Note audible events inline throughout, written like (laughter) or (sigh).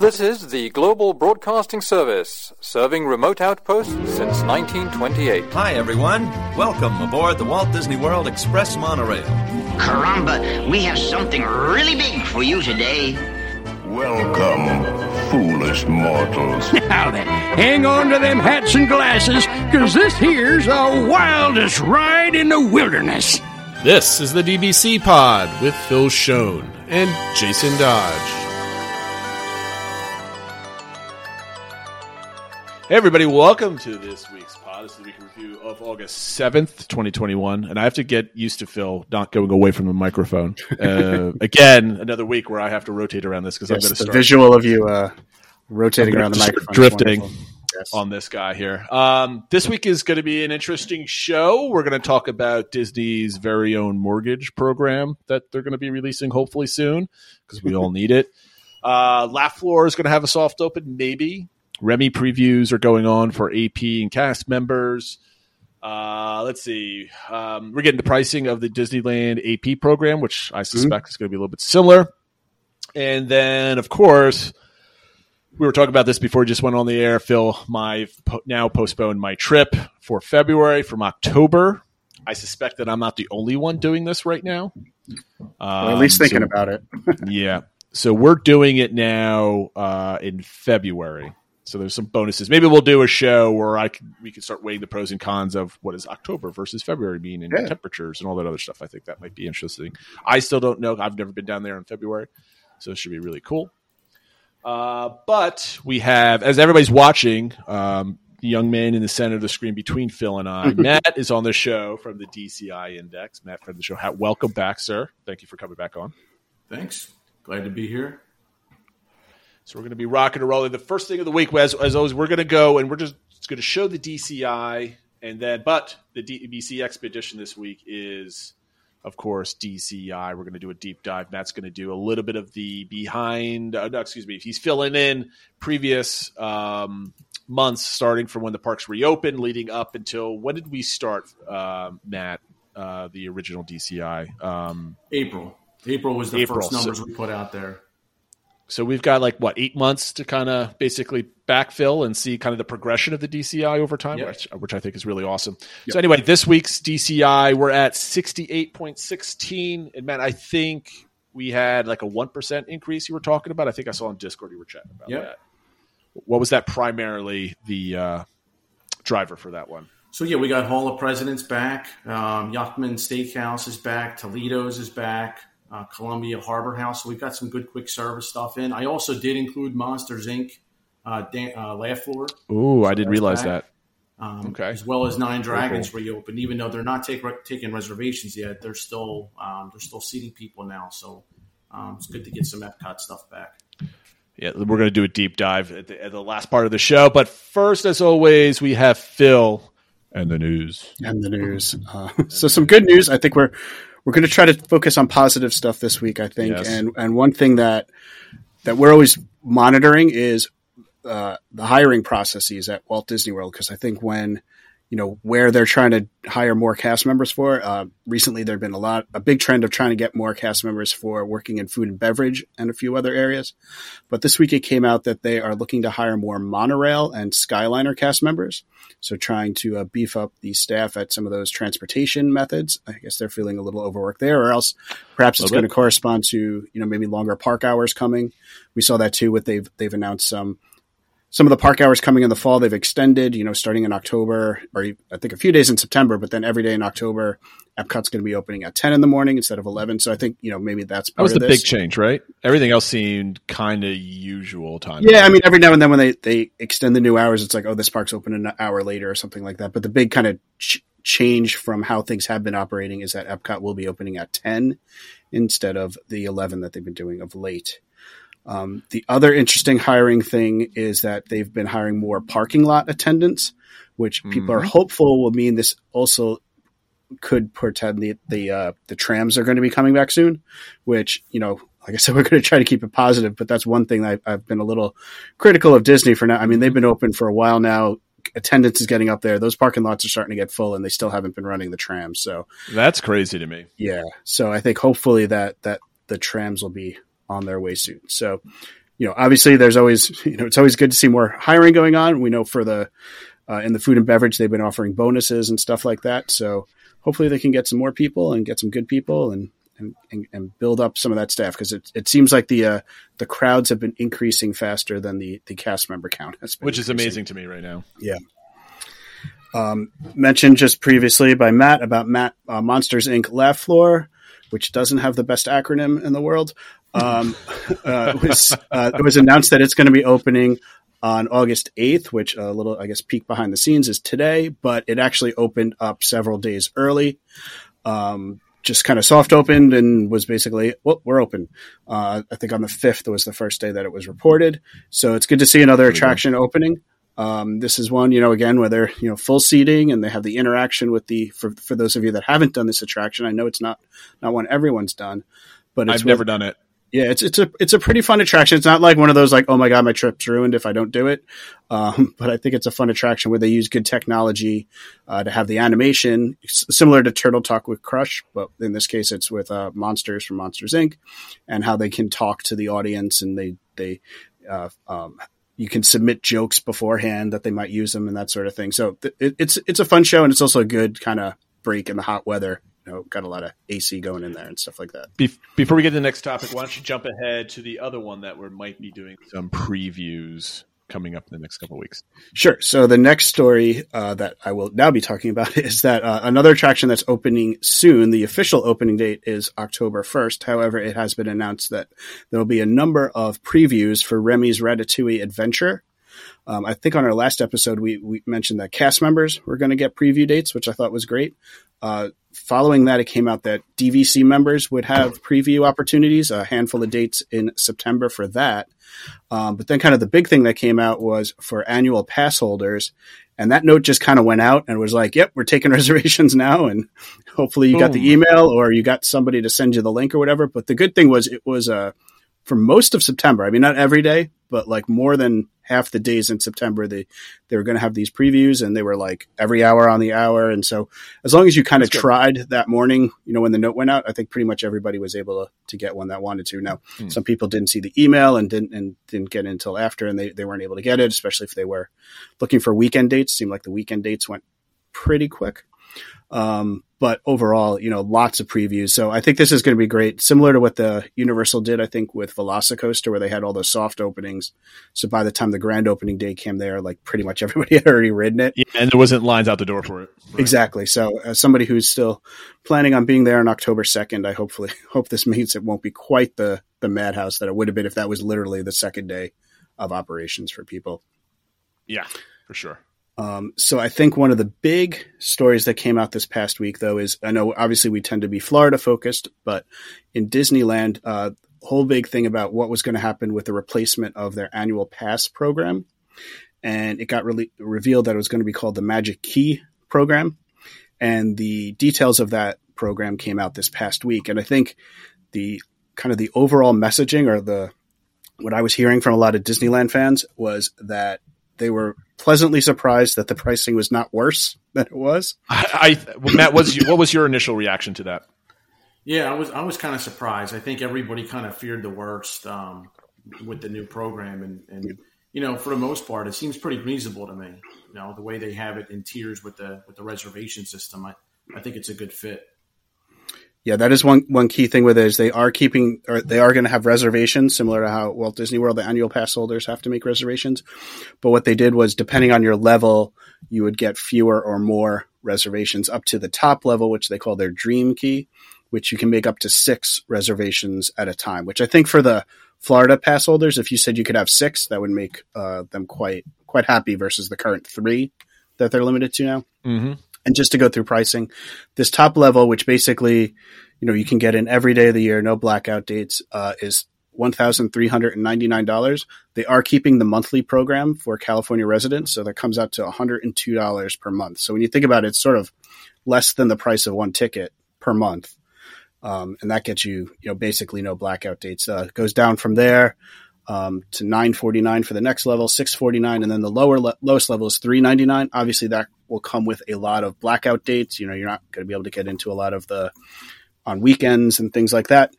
This is the Global Broadcasting Service, serving remote outposts since 1928. Hi, everyone. Welcome aboard the Walt Disney World Express Monorail. Caramba, we have something really big for you today. Welcome, foolish mortals. (laughs) Now then, hang on to them hats and glasses, cause this here's the wildest ride in the wilderness. This is the DBC Pod with Phil Schoen and Jason Dodge. Hey everybody, welcome to this week's pod. This is the week review of August 7th, 2021. And I have to get used to Phil not going away from the microphone. (laughs) Uh, again, another week where I have to rotate around this because I'm Yes, going to the start visual of you uh, rotating around the microphone, drifting. Yes. on this guy here. Um, this week is going to be an interesting show. We're going to talk about Disney's very own mortgage program that they're going to be releasing hopefully soon because we all need it. (laughs) Uh, Laugh Floor is going to have a soft open, maybe. Remy previews are going on for AP and cast members. Uh, let's see. Um, we're getting the pricing of the Disneyland AP program, which I suspect is going to be a little bit similar. And then, of course, we were talking about this before we just went on the air. Phil, my po- now postponed my trip for February from October. I suspect that I'm not the only one doing this right now. Or at least Um, thinking so- about it. (laughs) yeah. So we're doing it now uh, in February. So there's some bonuses. Maybe we'll do a show where I can, we can start weighing the pros and cons of what does October versus February mean and Yeah. temperatures and all that other stuff. I think that might be interesting. I still don't know. I've never been down there in February, so it should be really cool. Uh, but we have, as everybody's watching, um, the young man in the center of the screen between Phil and I, (laughs) Matt is on the show from the DCI Index. Matt, friend of the show. Welcome back, sir. Thank you for coming back on. Thanks. Glad to be here. So we're going to be rocking and rolling. The first thing of the week, as, as always, we're going to go and we're just going to show the DCI, and then, but the DBC expedition this week is, of course, DCI. We're going to do a deep dive. Matt's going to do a little bit of the behind. Uh, no, excuse me. He's filling in previous um, months, starting from when the parks reopened, leading up until when did we start, uh, Matt? Uh, the original DCI. Um, April. April was the April, first numbers so- we put out there. So we've got like what eight months to kind of basically backfill and see kind of the progression of the DCI over time, Yep. which, which I think is really awesome. So anyway, this week's DCI we're at sixty eight point sixteen, and man, I think we had like a one percent increase. You were talking about. I think I saw on Discord you were chatting about Yep. that. What was that primarily the uh, driver for that one? So yeah, we got Hall of Presidents back. Um, Yachtsman Steakhouse is back. Toledo's is back. Uh, Columbia Harbor House. So we've got some good quick service stuff in. I also did include Monsters Inc. Uh, Dan, uh, Laugh Floor. Ooh, I didn't realize back. that. Um, Okay. As well as Nine Dragons cool. reopened, even though they're not take, taking reservations yet, they're still um, they're still seating people now. So um, it's good to get some Epcot stuff back. Yeah, we're going to do a deep dive at the, at the last part of the show. But first, as always, we have Phil and the news. and the news. Uh, (laughs) so some good news. I think we're we're going to try to focus on positive stuff this week. I think, Yes. and and one thing that that we're always monitoring is uh, the hiring processes at Walt Disney World because I think when you know where they're trying to hire more cast members for. Uh, recently, there've been a lot, a big trend of trying to get more cast members for working in food and beverage and a few other areas. But this week, it came out that they are looking to hire more monorail and Skyliner cast members. So, trying to uh, beef up the staff at some of those transportation methods. I guess they're feeling a little overworked there, or else perhaps it's going to correspond to you know maybe longer park hours coming. We saw that too. With they've they've announced some some of the park hours coming in the fall they've extended you know starting in october or i think a few days in september but then every day in october epcot's going to be opening at 10 in the morning instead of 11 so i think you know maybe that's That was the big change, right? Everything else seemed kind of usual time. yeah i mean every now and then when they, they extend the new hours it's like oh this park's open an hour later or something like that but the big kind of ch- change from how things have been operating is that epcot will be opening at 10 instead of the 11 that they've been doing of late um, the other interesting hiring thing is that they've been hiring more parking lot attendants, which people are hopeful will mean this also could portend the the uh, the trams are going to be coming back soon. Which you know, like I said, (laughs) we're going to try to keep it positive, but that's one thing that I've been a little critical of Disney for now. I mean, they've been open for a while now. Attendance is getting up there. Those parking lots are starting to get full, and they still haven't been running the trams. So That's crazy to me. yeah. So I think hopefully that that the trams will be on their way soon. So you know, obviously there's always, (laughs) you know, it's always good to see more hiring going on. We know for the, uh, in the food and beverage, they've been offering bonuses and stuff like that. So hopefully they can get some more people and get some good people and, and, and, build up some of that staff because it, it seems like the, uh, the crowds have been increasing faster than the, the cast member count has been. Which is increasing. amazing to me right now. Yeah. Um, mentioned just previously by Matt about Matt uh, Monsters Inc. Laugh Floor, which doesn't have the best acronym in the world. Um, (laughs) uh, it was uh, it was announced that it's going to be opening on August 8th, which a little, I guess, peek behind the scenes is today, but it actually opened up several days early. Um, just kind of soft opened and was basically, well, we're open. Uh, I think on the 5th was the first day that it was reported. So it's good to see another attraction opening. Um, this is one, you know, again, where they're, you know, full seating and they have the interaction with the, for, for those of you that haven't done this attraction, I know it's not, not one everyone's done, but it's I've never done it. Yeah, it's it's a it's a pretty fun attraction. It's not like one of those like oh my god my trip's ruined if I don't do it, um, (laughs) but I think it's a fun attraction where they use good technology uh, to have the animation similar to Turtle Talk with Crush, but in this case it's with uh, monsters from Monsters Inc. and how they can talk to the audience and they they uh, um, you can submit jokes beforehand that they might use them and that sort of thing. So th- it, it's it's a fun show and it's also a good kind of break in the hot weather. Know, got a lot of AC going in there and stuff like that. Be- before we get to the next topic, why don't you jump ahead to the other one that we might be doing some previews coming up in the next couple of weeks? Sure. So the next story uh, that I will now be talking about (laughs) is that uh, another attraction that's opening soon. The official opening date is October 1st. However, it has been announced that there will be a number of previews for Remy's Ratatouille Adventure. Um, I think on our last episode we, we mentioned that cast members were going to get preview dates, which I thought was great. Uh, following that, it came out that DVC members would have preview opportunities, a handful of dates in September for that. Um, but then, kind of the big thing that came out was for annual pass holders, and that note just kind of went out and was like, "Yep, we're taking (laughs) reservations now." And hopefully, you got the email or you got somebody to send you the link or whatever. But the good thing was, it was uh, for most of September. I mean, not every day, but like more than half the days in September, they they were going to have these previews, and they were like every hour on the hour. And so, as long as you kind of good. tried that morning, you know, when the note went out, I think pretty much everybody was able to, to get one that wanted to. Now, Hmm. some people didn't see the email and didn't and didn't get it until after, and they, they weren't able to get it, especially if they were looking for weekend dates. Seemed like the weekend dates went pretty quick. Um, but overall, you know, lots of previews. So I think this is going to be great. Similar to what the Universal did, I think, with Velocicoaster, where they had all those soft openings. So by the time the grand opening day came there, like pretty much (laughs) everybody had already ridden it. Yeah, and there wasn't lines out the door for it. Right. Exactly. So, as somebody who's still planning on being there on October second, I hopefully (laughs) hope this means it won't be quite the the madhouse that it would have been if that was literally the second day of operations for people. Yeah, for sure. Um, so, I think one of the big stories that came out this past week, though, is I know obviously we tend to be Florida focused, but in Disneyland, uh, whole big thing about what was going to happen with the replacement of their annual pass program, and it got really revealed that it was going to be called the Magic Key program and the details of that program came out this past week. And I think the kind of the overall messaging or the what I was hearing from a lot of Disneyland fans was that they were pleasantly surprised that the pricing was not worse (laughs) than it was. I, I well, Matt, was what was your initial reaction to that? Yeah, I was I was kind of surprised. I think everybody kind of feared the worst um, with the new program, and, and you know, for the most part, it seems pretty reasonable to me. You know, the way they have it in tiers with the with the reservation system, I, I think it's a good fit. Yeah, that is one one key thing with it is they are keeping or they are going to have reservations similar to how Walt Disney World the annual pass holders have to make reservations. But what they did was depending on your level, you would get fewer or more reservations up to the top level, which they call their dream key, which you can make up to 6 reservations at a time, which I think for the Florida pass holders if you said you could have 6, that would make uh, them quite quite happy versus the current 3 that they're limited to now. Mm-hmm. And just to go through pricing, this top level, which basically, you know, you can get in every day of the year, no blackout dates, uh, is one thousand three hundred and ninety nine dollars. They are keeping the monthly program for California residents, so that comes out to one hundred and two dollars per month. So when you think about it, it's sort of less than the price of one ticket per month, um, and that gets you, you know, basically no blackout dates. Uh, goes down from there um, to nine forty nine for the next level, six forty nine, and then the lower le- lowest level is three ninety nine. Obviously, that will come with a lot of blackout dates. You know, you're not going to be able to get into a lot of the on weekends and things like that.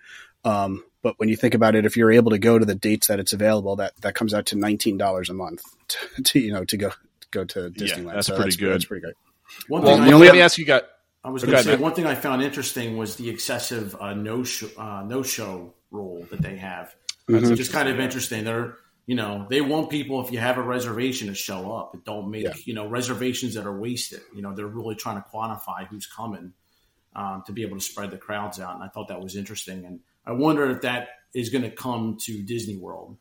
Um, But when you think about it, if you're able to go to the dates that it's available, that that comes out to nineteen dollars a month (laughs) to, to you know to go go to Disneyland. that's So pretty good. That's pretty good. One Well, thing let I, only- me ask you guys. I was going to say Matt. one thing I found interesting was the excessive uh, no show, uh, no show rule that they have, Mm-hmm. which is kind of interesting. They're you know they want people if you have a reservation to show up. But don't make Yeah. you know reservations that are wasted. You know they're really trying to quantify who's coming um, to be able to spread the crowds out. And I thought that was interesting. And I wonder if that is going to come to Disney World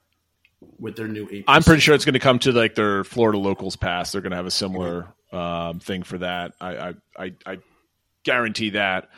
with their new. AP I'm pretty sure it's going to come to like their Florida locals pass. They're going to have a similar um, thing for that. I, I, I, I guarantee that.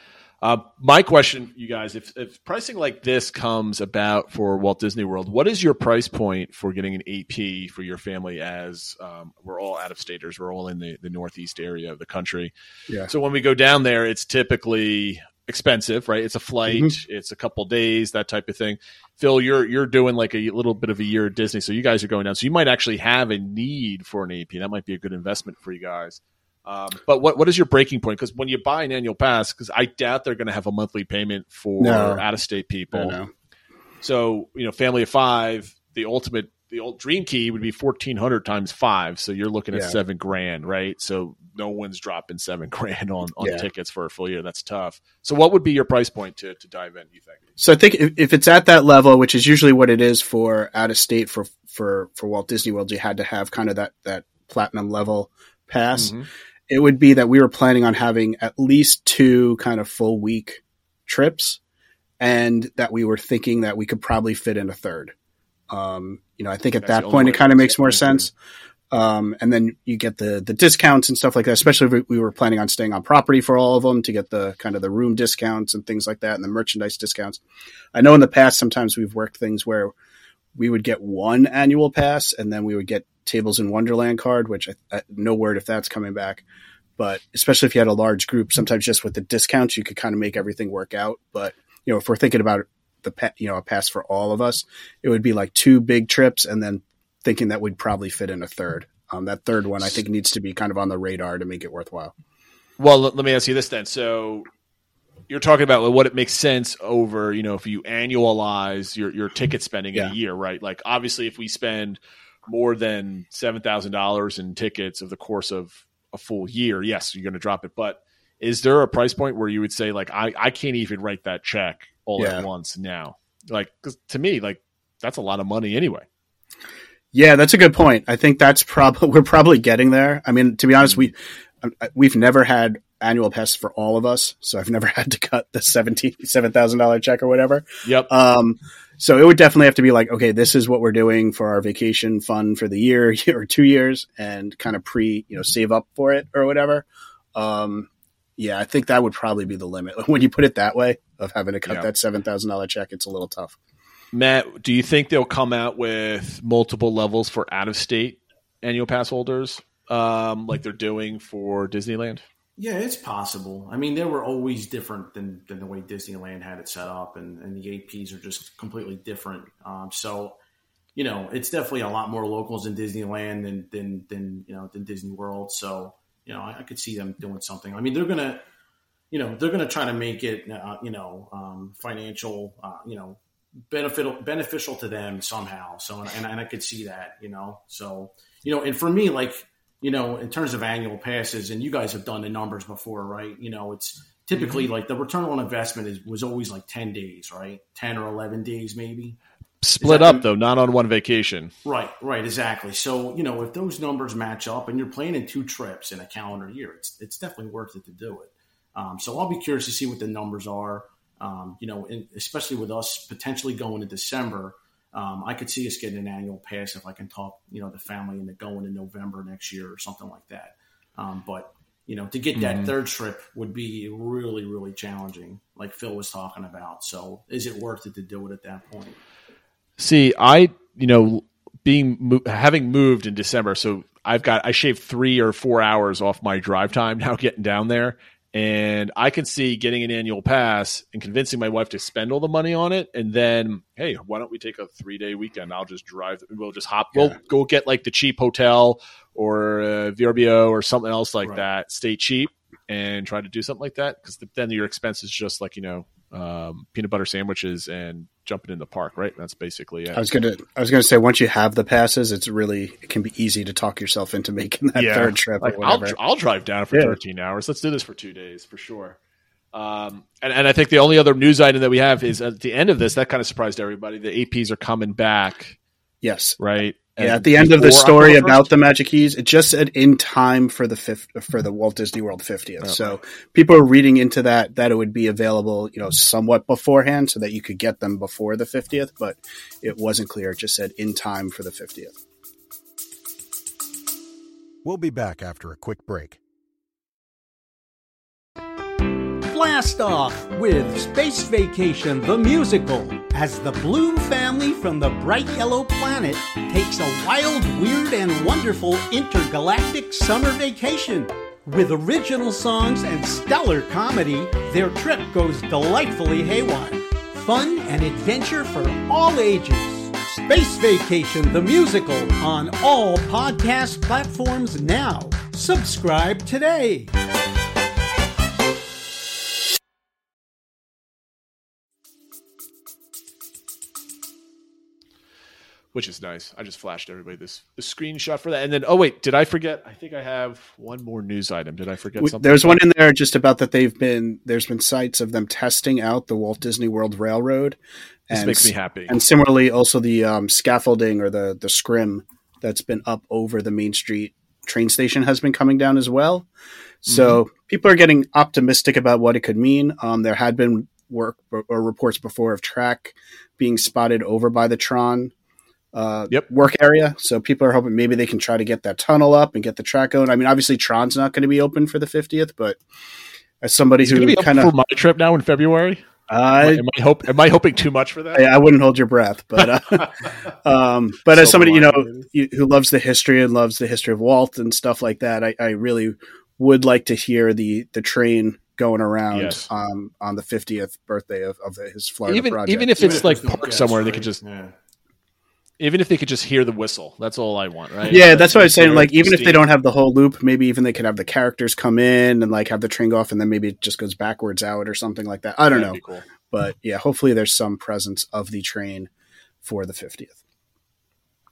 Uh, my question, you guys, if, if pricing like this comes about for Walt Disney World, what is your price point for getting an AP for your family? As um, we're all out of staters, we're all in the, the northeast area of the country. Yeah. So when we go down there, it's typically expensive, right? It's a flight, Mm-hmm. it's a couple days, that type of thing. Phil, you're you're doing like a little bit of a year at Disney, so you guys are going down. So you might actually have a need for an AP. That might be a good investment for you guys. Um, but what what is your breaking point? Because when you buy an annual pass, because I doubt they're going to have a monthly payment for No. out of state people. know. So you know, family of five, the ultimate, the old dream key would be fourteen hundred times five. So you're looking at Yeah. seven grand, right? So no one's dropping seven (laughs) grand on on Yeah. tickets for a full year. That's tough. So what would be your price point to to dive in? You think? So I think if, if it's at that level, which is usually what it is for out of state for for for Walt Disney World, you had to have kind of that that platinum level pass. Mhm. It would be that we were planning on having at least two kind of full week trips, and that we were thinking that we could probably fit in a third. Um, you know, I think at That's that point it kind of makes more get into it. sense. Um, and then you get the the discounts and stuff like that. Especially if we were planning on staying on property for all of them to get the kind of the room discounts and things like that, and the merchandise discounts. I know in the past sometimes we've worked things where we would get one annual pass and then we would get Tables in Wonderland card, which I, I, no word if that's coming back. But especially if you had a large group, sometimes just with the discounts you could kind of make everything work out. But you know, if we're thinking about the you know a pass for all of us, it would be like two big trips and then thinking that we'd probably fit in a third. Um, that third one I think needs to be kind of on the radar to make it worthwhile. Well, let me ask you this then. So you're talking about what it makes sense over, you know, if you annualize your, your ticket spending in a year, right? Like obviously if we spend more than $7,000 in tickets of the course of a full year, yes, you're going to drop it. But is there a price point where you would say like, I, I can't even write that check all Yeah. at once now? Like, 'cause to me, like that's a lot of money anyway. Yeah, that's a good point. I think that's probably (laughs) we're probably getting there. I mean, to be honest, we we've never had annual passes for all of us, so I've never (laughs) had to cut the seventy seven thousand dollar check or whatever. Yep. Um, so it would definitely have to be like, okay, this is what we're doing for our vacation fund for the year (laughs) or two years, and kind of pre, you know, save up for it or whatever. Um, yeah, I think that would probably be the limit (laughs) when you put it that way of having to cut that seven thousand dollar check. It's a little tough. Matt, do you think they'll come out with multiple levels for out of state annual pass holders, um, like they're doing for Disneyland? Yeah, it's possible. I mean, they were always different than, than the way Disneyland had it set up, and, and the APs are just completely different. Um, so, you know, it's definitely a lot more locals in Disneyland than than than you know than Disney World. So, you know, I, I could see them doing something. I mean, they're gonna, you know, they're gonna try to make it, uh, you know, um, financial, uh, you know, beneficial beneficial to them somehow. So, and, and I could see that, you know. So, you know, and for me, like you know, in terms of annual passes, and you guys have done the numbers before, right? You know, it's typically like the return on investment is was always like ten days, right? Ten or eleven days, maybe. Split up the- though, not on one vacation. Right, right, exactly. So you know, if those numbers match up, and you're planning two trips in a calendar year, it's it's definitely worth it to do it. Um, so I'll be curious to see what the numbers are. Um, you know, and especially with us potentially going to December, um, I could see us getting an annual pass if I can talk, you know, the family into going in November next year or something like that. Um, but you know, to get that third trip would be really, really challenging, like Phil was talking about. So, is it worth it to do it at that point? See, I you know being having moved in December, so I've got I shaved three or four hours off my drive time now (laughs) getting down there, and I can see getting an annual pass and convincing my wife to spend all the money on it, and then hey, why don't we take a three day weekend? I'll just drive. We'll just hop. We'll go get like the cheap hotel or uh, VRBO or something else like Right. that. Stay cheap and try to do something like that because then your expense is just like you know um, peanut butter sandwiches and jumping in the park. Right, that's basically it. I was gonna I was gonna say once you have the passes, it's really it can be easy to talk yourself into (laughs) making that Yeah. third trip Like, I'll. I'll drive down for Yeah. 13 hours. Let's do this for two days for sure. Um, and, and I think the only other news item that we have is at the end of this, that kind of surprised everybody. The APs are coming back, yes. right? Yeah, And at the end of the story October about the Magic Keys, it just said in time for the fifth for the Walt Disney World 50th. Oh, so people are reading into that that it would be available, you know, somewhat beforehand, so that you could get them before the 50th. But it wasn't clear. It just said in time for the 50th. We'll be back after a quick break. Blast off with Space Vacation the Musical as the Bloom family from the bright yellow planet takes a wild, weird, and wonderful intergalactic summer vacation. With original songs and stellar comedy, their trip goes delightfully haywire. Fun and adventure for all ages. Space Vacation the Musical on all podcast platforms now. Subscribe today. Which is nice. I just flashed everybody this, this screenshot for that. And then, oh, wait, did I forget? I think I have one more news item. Did I forget something? There's one in there just about that they've been there's been sites of them testing out the Walt Disney World Railroad. This makes me happy. And similarly, also the um, scaffolding or the the scrim that's been up over the Main Street train station has been coming down as well. So Mm-hmm. people are getting optimistic about what it could mean. Um, there had been work or, or reports before of track being spotted over by the Tron uh, Yep. work area. So people are hoping maybe they can try to get that tunnel up and get the track going. I mean, obviously Tron's not going to be open for the 50th, but as somebody It's going who to be up kind for of, my trip now in February. I, am, I hope, am I hoping too much for that? I, I wouldn't hold your breath, but uh, (laughs) um, but as somebody you know you, who loves the history and loves the history of Walt and stuff like that, I, I really would like to hear the the train going around Yes. um, on the 50th birthday of, of his Florida even project. even if it's if like there's parked guests, somewhere, they could just Yeah. Even if they could just hear the whistle. That's all I want, right? yeah, Like, that's what I was saying. Like, even if they don't have the whole loop, maybe even they could have the characters come in and like have the train go off, and then maybe it just goes backwards out or something like that. I don't That'd know, cool. but yeah, hopefully there's some presence of the train for the 50th.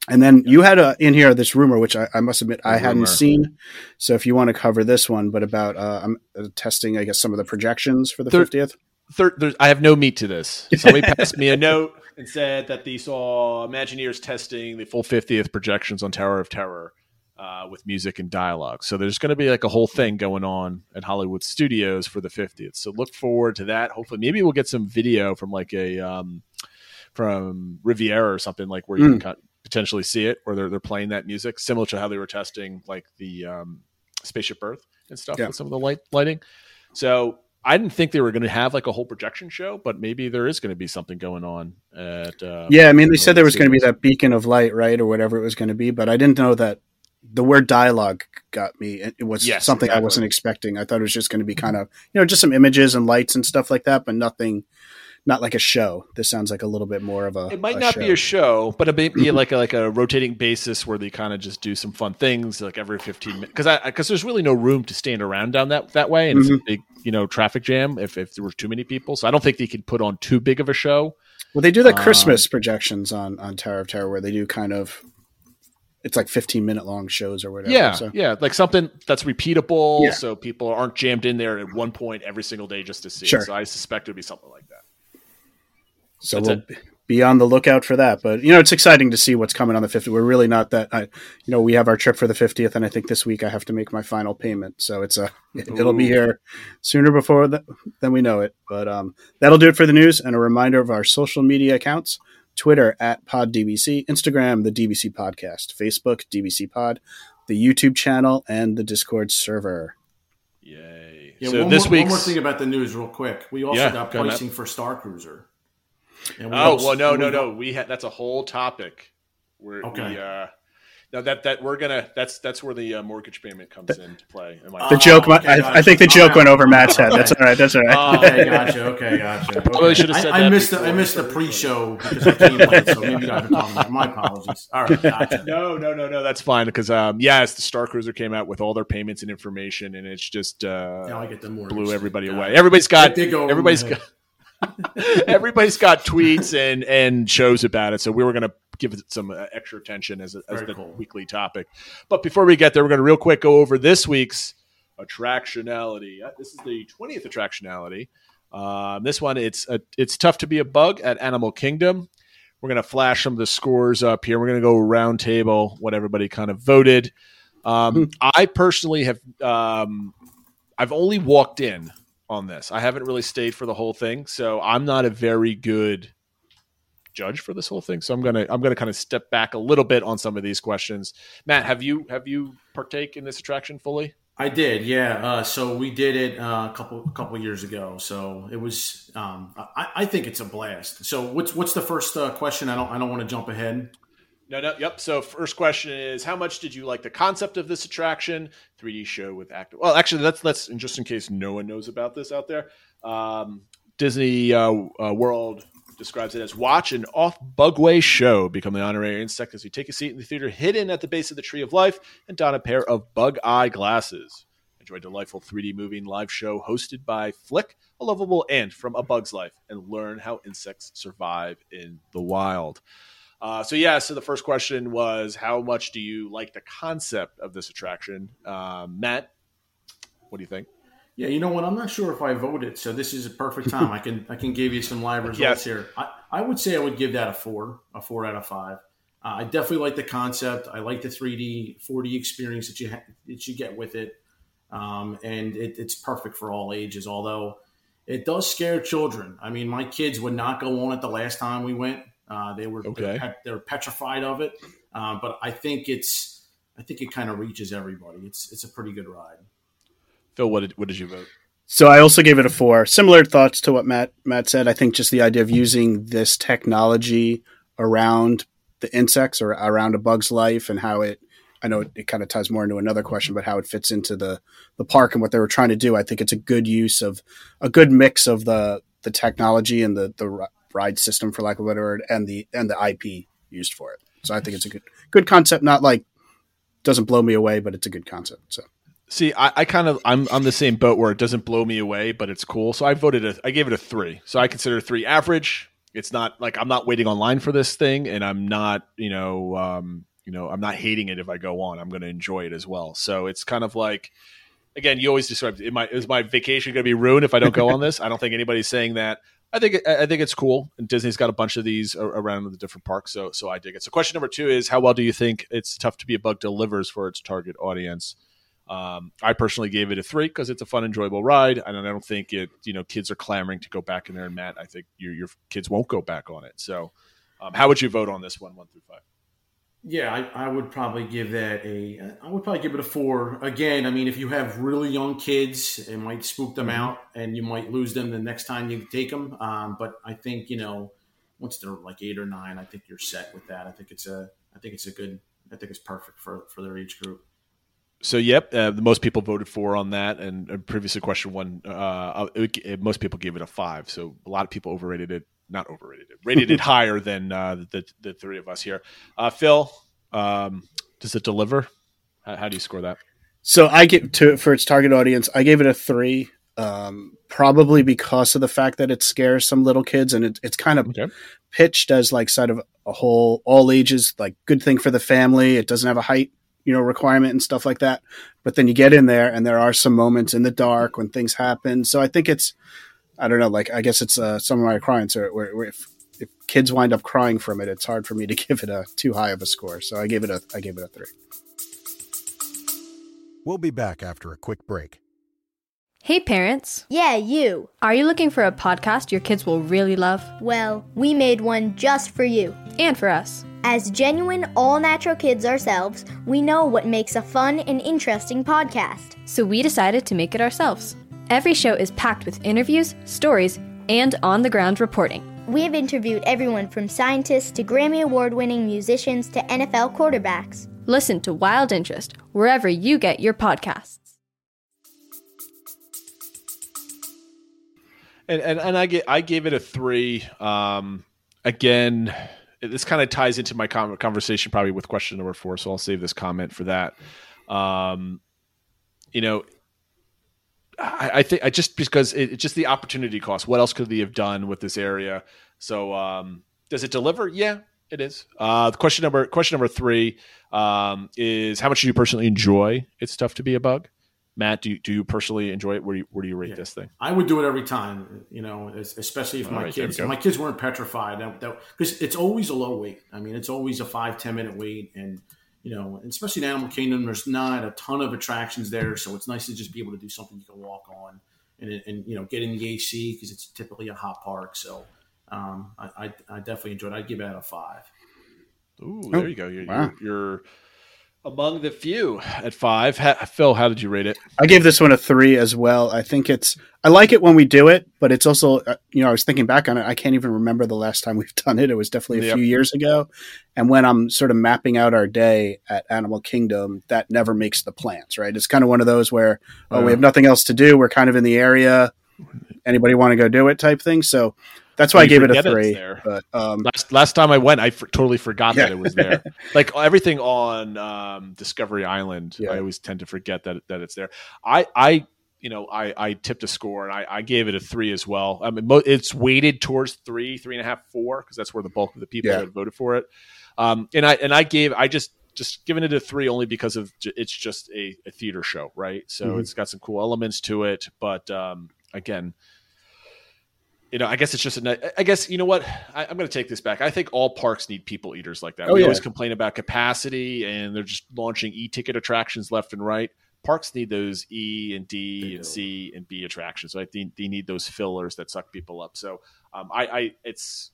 And then you had a, in here this rumor, which I, I must admit I A hadn't seen. So if you want to cover this one, but about uh, I'm uh, testing, I guess some of the projections for the There- 50th. Third, there's, I have no meat to this. Somebody passed me a note and said that they saw Imagineers testing the full 50th projections on Tower of Terror uh, with music and dialogue. So there's going to be like a whole thing going on at Hollywood Studios for the 50th. So look forward to that. Hopefully, maybe we'll get some video from like a um, from Riviera or something like where you Mm. can potentially see it, where they're they're playing that music, similar to how they were testing like the um, Spaceship Earth and stuff Yeah. with some of the light lighting. So I didn't think they were going to have like a whole projection show, but maybe there is going to be something going on at. Uh, Yeah, I mean, they said there was going to be that beacon of light, right, or whatever it was going to be, but I didn't know that the word dialogue got me. It was Yes, something I wasn't expecting. I thought it was just going to be kind of, you know, just some images and lights and stuff like that, but nothing, not like a show. This sounds like a little bit more of a. It might a not show. be a show, but it may be (clears throat) like a, like a rotating basis where they kind of just do some fun things like every 15 minutes. Because I because there's really no room to stand around down that that way, and it's a big you know traffic jam if if there were too many people. So I don't think they could put on too big of a show. Well, they do like Um, Christmas projections on on Tower of Terror where they do kind of. It's like 15 minute long shows or whatever. Yeah, so. yeah, like something that's repeatable, Yeah. so people aren't jammed in there at one point every single day just to see. Sure. So I suspect it would be something like that. So That's we'll it. be on the lookout for that. But you know, it's exciting to see what's coming on the 50th. We're really not that. I, you know, we have our trip for the 50th, and I think this week I have to make my final payment. So it's a (laughs) it'll be here sooner before th- than we know it. But um, that'll do it for the news. And a reminder of our social media accounts: Twitter at PodDBC, Instagram the DBC Podcast, Facebook DBC Pod, the YouTube channel, and the Discord server. Yay! Yeah, so one, this more, one more thing about the news, real quick. We also Yeah, got pricing for Star Cruiser. And we Oh well, no, no, no. We had that's a whole topic. Where Okay. we uh, no that that we're gonna that's that's where the uh, mortgage payment comes into play. Am I- The joke, okay, I, I think the joke All went over Matt's head. That's all right. That's all right. Oh, Okay, gotcha. Okay, gotcha. probably Okay. should have said I, I that missed the I missed the pre-show because I came late, so maybe you guys are talking about. My apologies. All right, gotcha. No, no, no, no. That's fine because um, yes, the Star Cruiser came out with all their payments and information, and it's just uh, Now I get the more blew everybody away. Everybody's got It did go over everybody's got Everybody's got tweets and and shows about it, so we were going to give it some uh, extra attention as, a, as the cool. weekly topic. But before we get there, we're going to real quick go over this week's attractionality. Uh, This is the twentieth attractionality. Um, this one, it's a, it's tough to be a bug at Animal Kingdom. We're going to flash some of the scores up here. We're going to go round table what everybody kind of voted. Um, I personally have um, I've only walked in on this. I haven't really stayed for the whole thing, so I'm not a very good judge for this whole thing. So I'm gonna I'm gonna kind of step back a little bit on some of these questions. Matt, have you have you partake in this attraction fully? I did, yeah. Uh, so we did it uh, a couple a couple years ago. So it was. Um, I, I think it's a blast. So what's what's the first uh, question? I don't I don't want to jump ahead. No, no, yep. So first question is, how much did you like the concept of this attraction? 3D show with active. Well, actually, let's and just in case no one knows about this out there, um, Disney uh, uh, World describes it as watch an off bugway show become the honorary insect as you take a seat in the theater hidden at the base of the tree of life and don a pair of bug eye glasses. Enjoy a delightful 3D moving live show hosted by Flick, a lovable ant from A Bug's Life, and learn how insects survive in the wild. Uh, so yeah, so the first question was, how much do you like the concept of this attraction, um, Matt? What do you think? Yeah, you know what? I'm not sure if I voted, so this is a perfect (laughs) time. I can I can give you some live results Yes. here. I, I would say I would give that a four, a four out of five. Uh, I definitely like the concept. I like the 3D, 4D experience that you ha- that you get with it, um, and it, it's perfect for all ages. Although it does scare children. I mean, my kids would not go on it the last time we went. Uh, they were Okay. they're, they're petrified of it. Um, but I think it's I think it kind of reaches everybody. It's it's a pretty good ride. Phil, what did what did you vote? So I also gave it a four. Similar thoughts to what Matt Matt said. I think just the idea of using this technology around the insects or around a bug's life and how it. I know it, it kind of ties more into another question, but how it fits into the the park and what they were trying to do. I think it's a good use of a good mix of the the technology and the the ri- ride system, for lack of a better word, and the and the IP used for it. So I think it's a good good concept. Not like doesn't blow me away, but it's a good concept. So See, I, I kind of I'm on the same boat where it doesn't blow me away, but it's cool. So I voted a, I gave it a three. So I consider three average. It's not like I'm not waiting online for this thing, and I'm not you know um, you know I'm not hating it if I go on. I'm going to enjoy it as well. So it's kind of like again, you always describe am I, is my vacation going to be ruined if I don't go on (laughs) this? I don't think anybody's saying that. I think I think it's cool, and Disney's got a bunch of these around the different parks, so so I dig it. So question number two is, how well do you think it's tough to be a bug delivers for its target audience? Um, I personally gave it a three because it's a fun, enjoyable ride, and I don't think it. You know, kids are clamoring to go back in there. And Matt, I think your your kids won't go back on it. So, um, how would you vote on this one, one through five? Yeah, I, I would probably give that a. I would probably give it a four. Again, I mean, if you have really young kids, it might spook them out, and you might lose them the next time you take them. Um, but I think you know, once they're like eight or nine, I think you're set with that. I think it's a. I think it's a good. I think it's perfect for for their age group. So, yep, uh, the most people voted for on that, and uh, previously question one, uh, it, it- most people gave it a five. So, a lot of people overrated it, not overrated it, rated it (laughs) higher than uh, the the three of us here. Uh, Phil, um, does it deliver? How, how do you score that? So I give to for its target audience, I gave it a three, um, probably because of the fact that it scares some little kids, and it, it's kind of Okay. pitched as like sort of a whole all ages like good thing for the family. It doesn't have a height you know requirement and stuff like that. But then you get in there, and there are some moments in the dark when things happen. So I think it's I don't know, like I guess it's uh, some of my crying. So where, where if if kids wind up crying from it, it's hard for me to (laughs) give it a too high of a score. So I gave it a I gave it a three. We'll be back after a quick break. Hey, parents. Yeah, you. Are you looking for a podcast your kids will really love? Well, we made one just for you. And for us. As genuine, all natural kids ourselves, we know what makes a fun and interesting podcast. So we decided to make it ourselves. Every show is packed with interviews, stories, and on the ground reporting. We have interviewed everyone from scientists to Grammy Award winning musicians to NFL quarterbacks. Listen to Wild Interest wherever you get your podcasts. and and, and I get I gave it a three. Um, again, this kind of ties into my conversation probably with question number four, so I'll save this comment for that. Um, you know, I, I think I just because it, it's just the opportunity cost. What else could they have done with this area? So um, does it deliver? Yeah, it is. Uh, the question number question number three um, is how much do you personally enjoy? It's tough to be a bug. Matt, do you, do you personally enjoy it? Where do you, where do you rate Yeah. this thing? I would do it every time, you know, especially if All my right, kids my kids weren't petrified. Because it's always a low wait. I mean, it's always a five ten minute wait, and you know, especially in Animal Kingdom, there's not a ton of attractions there, so it's nice to just be able to do something you can walk on, and and you know, get in the AC because it's typically a hot park. So um, I, I I definitely enjoyed. it. I'd give it out a five. Ooh, Oh, there you go. You're, wow. you're, you're among the few at five. Ha- Phil, how did you rate it? I gave this one a three as well. I think it's I like it when we do it, but it's also uh, you know I was thinking back on it. I can't even remember the last time we've (laughs) done it. It was definitely a Yep. few years ago. And when I'm sort of mapping out our day at Animal Kingdom, that never makes the plans. Right? It's kind of one of those where oh Yeah. we have nothing else to do. We're kind of in the area. Anybody want to go do it? Type thing. So that's why I gave it a three. there. But um, Last last time I went, I f- totally forgot that it was there. (laughs) like everything on um, Discovery Island, Yeah. I always tend to forget that that it's there. I I you know I I tipped a score and I, I gave it a three as well. I mean, mo- it's weighted towards three, three and a half, four because that's where the bulk of the people Yeah. that voted for it. Um, and I and I gave I just just given it a three only because of it's just a, a theater show, right? So Mhm. it's got some cool elements to it, but um, again, you know, I guess it's just a. I guess you know what I, I'm going to take this back. I think all parks need people eaters like that. Oh, we yeah. always complain about capacity, and they're just launching e-ticket attractions left and right. Parks need those E and D They and do. C and B attractions. I think they need those fillers that suck people up. So um, I, I, it's.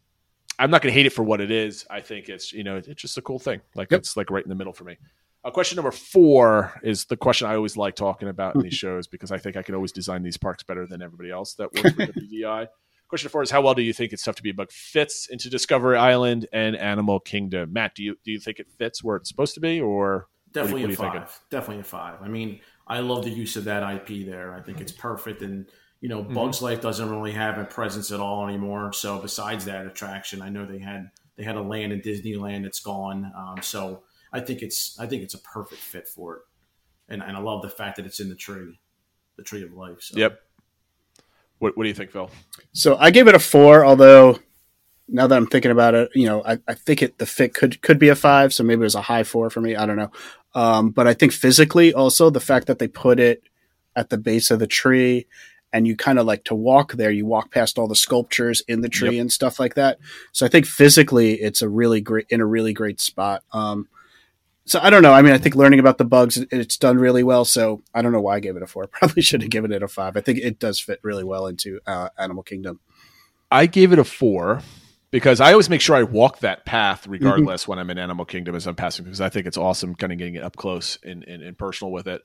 I'm not going to hate it for what it is. I think it's you know it's just a cool thing. Like Yep. it's like right in the middle for me. Uh, question number four is the question I always like talking about in these (laughs) shows because I think I can always design these parks better than everybody else that works for WDI. (laughs) Question four is how well do you think it's tough to be a bug fits into Discovery Island and Animal Kingdom? Matt, do you do you think it fits where it's supposed to be, or Definitely what are a five. Definitely a five. I mean, I love the use of that IP there. I think it's perfect, and you Mm-hmm. know, Bugs Life doesn't really have a presence at all anymore. So besides that attraction, I know they had they had a land in Disneyland that's gone. Um, so I think it's I think it's a perfect fit for it, and and I love the fact that it's in the tree, the tree of life. So. Yep. What What do you think, Phil? So I gave it a four, although now that I'm thinking about it, you know, I, I think it the fit could could be a five, so maybe it was a high four for me. I don't know. Um, but I think physically also the fact that they put it at the base of the tree and you kind of like to walk there, you walk past all the sculptures in the tree Yep. and stuff like that. So I think physically it's a really great in a really great spot. Um, so I don't know. I mean, I think learning about the bugs, it's done really well. So I don't know why I gave it a four. (laughs) Probably should have given it a five. I think it does fit really well into uh, Animal Kingdom. I gave it a four because I always make sure I walk that path Mm-hmm. regardless when I'm in Animal Kingdom as I'm passing because I think it's awesome kind of getting it up close and, and, and personal with it.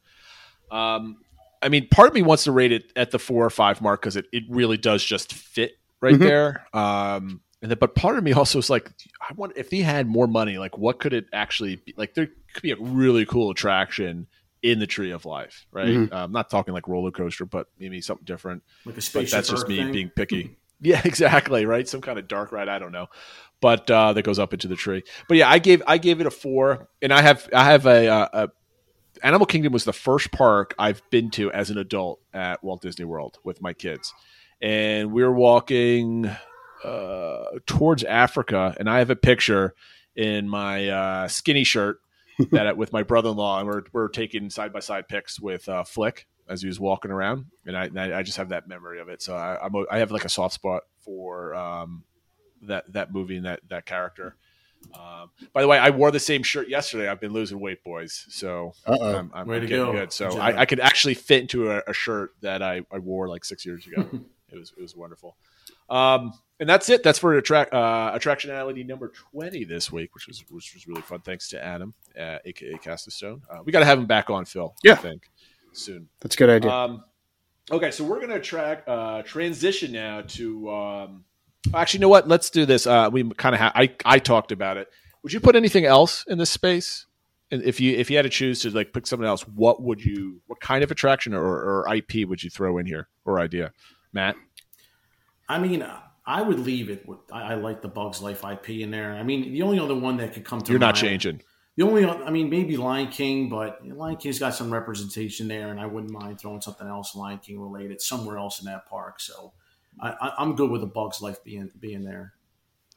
Um, I mean, part of me wants to rate it at the four or five mark because it, it really does just fit right Mhm. there. Um, and then, but part of me (laughs) also is like, I want if he had more money, like what could it actually be? Like there could be a really cool attraction in the Tree of Life, right? Mhm. Um, not talking like roller coaster, but maybe something different Like a but spaceship that's just Earth me thing? being picky. (laughs) Yeah, exactly. Right, some kind of dark ride. I don't know, but uh, that goes up into the tree. But yeah, I gave I gave it a four, and I have I have a, uh, a Animal Kingdom was the first park I've been to as an adult at Walt Disney World with my kids, and we were walking uh, towards Africa, and I have a picture in my uh, skinny shirt (laughs) that with my brother-in-law, and we're we're taking side by side pics with uh, Flick as he was walking around, and I and I I just have that memory of it. So I I'm, a- I have like a soft spot for um, that that movie and that that character. Um, by the way, I wore the same shirt yesterday. I've been losing weight, boys. So Uh-oh. I'm, I'm Way to getting go. good. So I, I could actually fit into a, a shirt that I, I wore like six years ago. (laughs) it was it was wonderful. Um, and that's it. That's for attract uh, attractionality number twenty this week, which was which was really fun. Thanks to Adam, uh, aka Castastone. Uh, we got to have him back on, Phil. Yeah. I think soon. That's a good idea. Um, okay, so we're going to track uh, transition now to. Um, actually, you know what? Let's do this. Uh, we kind of ha- I I talked about it. Would you put anything else in this space? And if you if you had to choose to like pick something else, what would you? What kind of attraction or, or IP would you throw in here or idea, Matt? I mean, uh, I would leave it. With, I, I like the Bugs Life IP in there. I mean, the only other one that could come to You're not changing. The only, I mean, maybe Lion King, but Lion King's got some representation there, and I wouldn't mind throwing something else Lion King related somewhere else in that park. So I, I, I'm good with the Bug's Life being being there.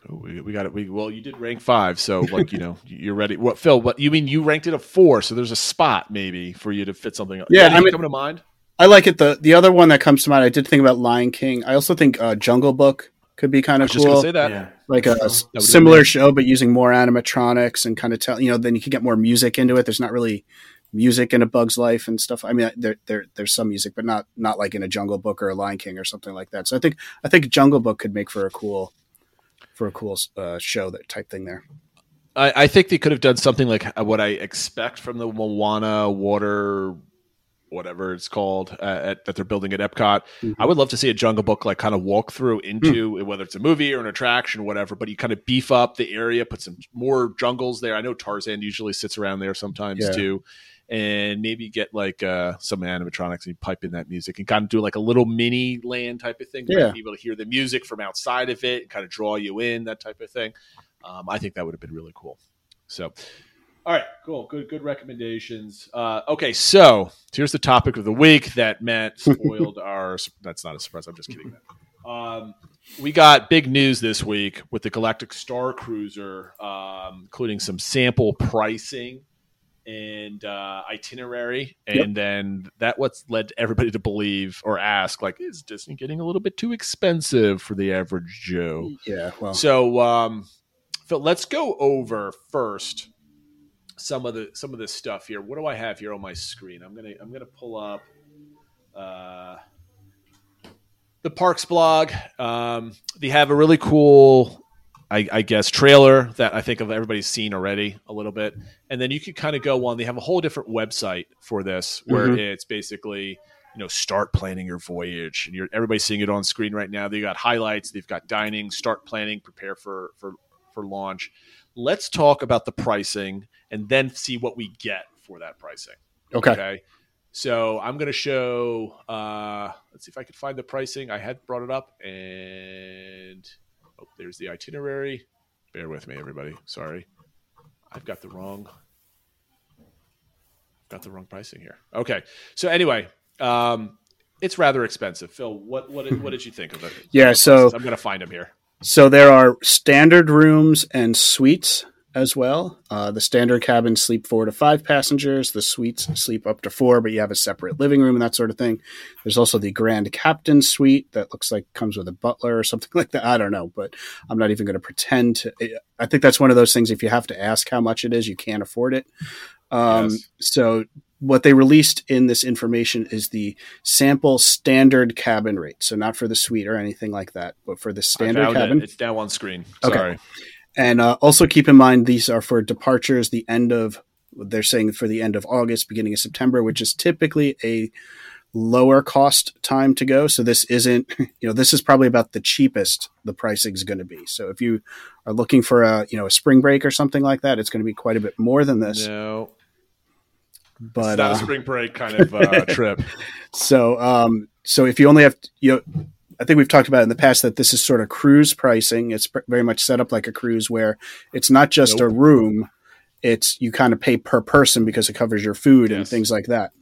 Oh, we, we got it. We well, you did rank five, so like you know, (laughs) you're ready. What Phil? What you mean? You ranked it a four, so there's a spot maybe for you to fit something. Yeah, Anything I mean- coming to mind. I like it. The the other one that comes to mind, I did think about Lion King. I also think uh, Jungle Book could be kind I of was just cool. say that. Yeah. like a, That similar nice. show, but using more animatronics and kind of tell you know. Then you can get more music into it. There's not really music in a Bug's Life and stuff. I mean, there there there's some music, but not not like in a Jungle Book or a Lion King or something like that. So I think I think Jungle Book could make for a cool for a cool uh, show that type thing there. I, I think they could have done something like what I expect from the Moana water, whatever it's called, uh, at, that they're building at Epcot. I would love to see a Jungle Book like kind of walk through into whether it's a movie or an attraction or whatever. But you kind of beef up the area, put some more jungles there. I know Tarzan usually sits around there sometimes Yeah. too. And maybe get like uh, some animatronics and pipe in that music and kind of do like a little mini land type of thing. where Yeah. Be able to hear the music from outside of it and kind of draw you in, that type of thing. Um, I think that would have been really cool. So, all right, cool, good, good recommendations. Uh, okay, so here's the topic of the week that Matt (laughs) spoiled our. That's not a surprise. I'm just kidding. Um, we got big news this week with the Galactic Star Cruiser, um, including some sample pricing and uh, itinerary, and then that what's led everybody to believe or ask, like, is Disney getting a little bit too expensive for the average Joe? Yeah, well, So, um, Phil, let's go over first some of the some of this stuff here. What do I have here on my screen? I'm gonna I'm gonna pull up uh, the Parks blog. Um, they have a really cool, I, I guess, trailer that I think of everybody's seen already a little bit, and then you could kind of go on. They have a whole different website for this where Mhm. it's basically you know start planning your voyage and you're everybody's seeing it on screen right now they got highlights they've got dining start planning prepare for for for launch let's talk about the pricing and then see what we get for that pricing. Okay. so i'm going to show uh let's see if i could find the pricing. I had brought it up and oh there's the itinerary. Bear with me everybody. Sorry. I've got the wrong got the wrong pricing here. Okay. So anyway um it's rather expensive. Phil what what what did you think of it? Yeah, so- i'm going to find them here So there are standard rooms and suites as well. Uh, the standard cabins sleep four to five passengers. The suites sleep up to four, but you have a separate living room and that sort of thing. There's also the Grand Captain Suite that looks like comes with a butler or something (laughs) like that. I don't know, but I'm not even going to pretend to. I think that's one of those things. If you have to ask how much it is, you can't afford it. Um, Yes. So what they released in this information is the sample standard cabin rate. So not for the suite or anything like that, but for the standard cabin. it. it's now on screen Okay. And uh, also keep in mind these are for departures the end of they're saying for the end of August, beginning of September, which is typically a lower cost time to go. So this isn't, (laughs) you know, this is probably about the cheapest the pricing is going to be. So if you are looking for a, you know, a spring break or something like that, it's going to be quite a bit more than this. no But it's not uh, a spring break kind of uh, (laughs) trip So, um, so if you only have, you know, I think we've talked about in the past that this is sort of cruise pricing. It's pr- very much set up like a cruise where it's not just a room. It's you kind of pay per person because it covers your food and things like that.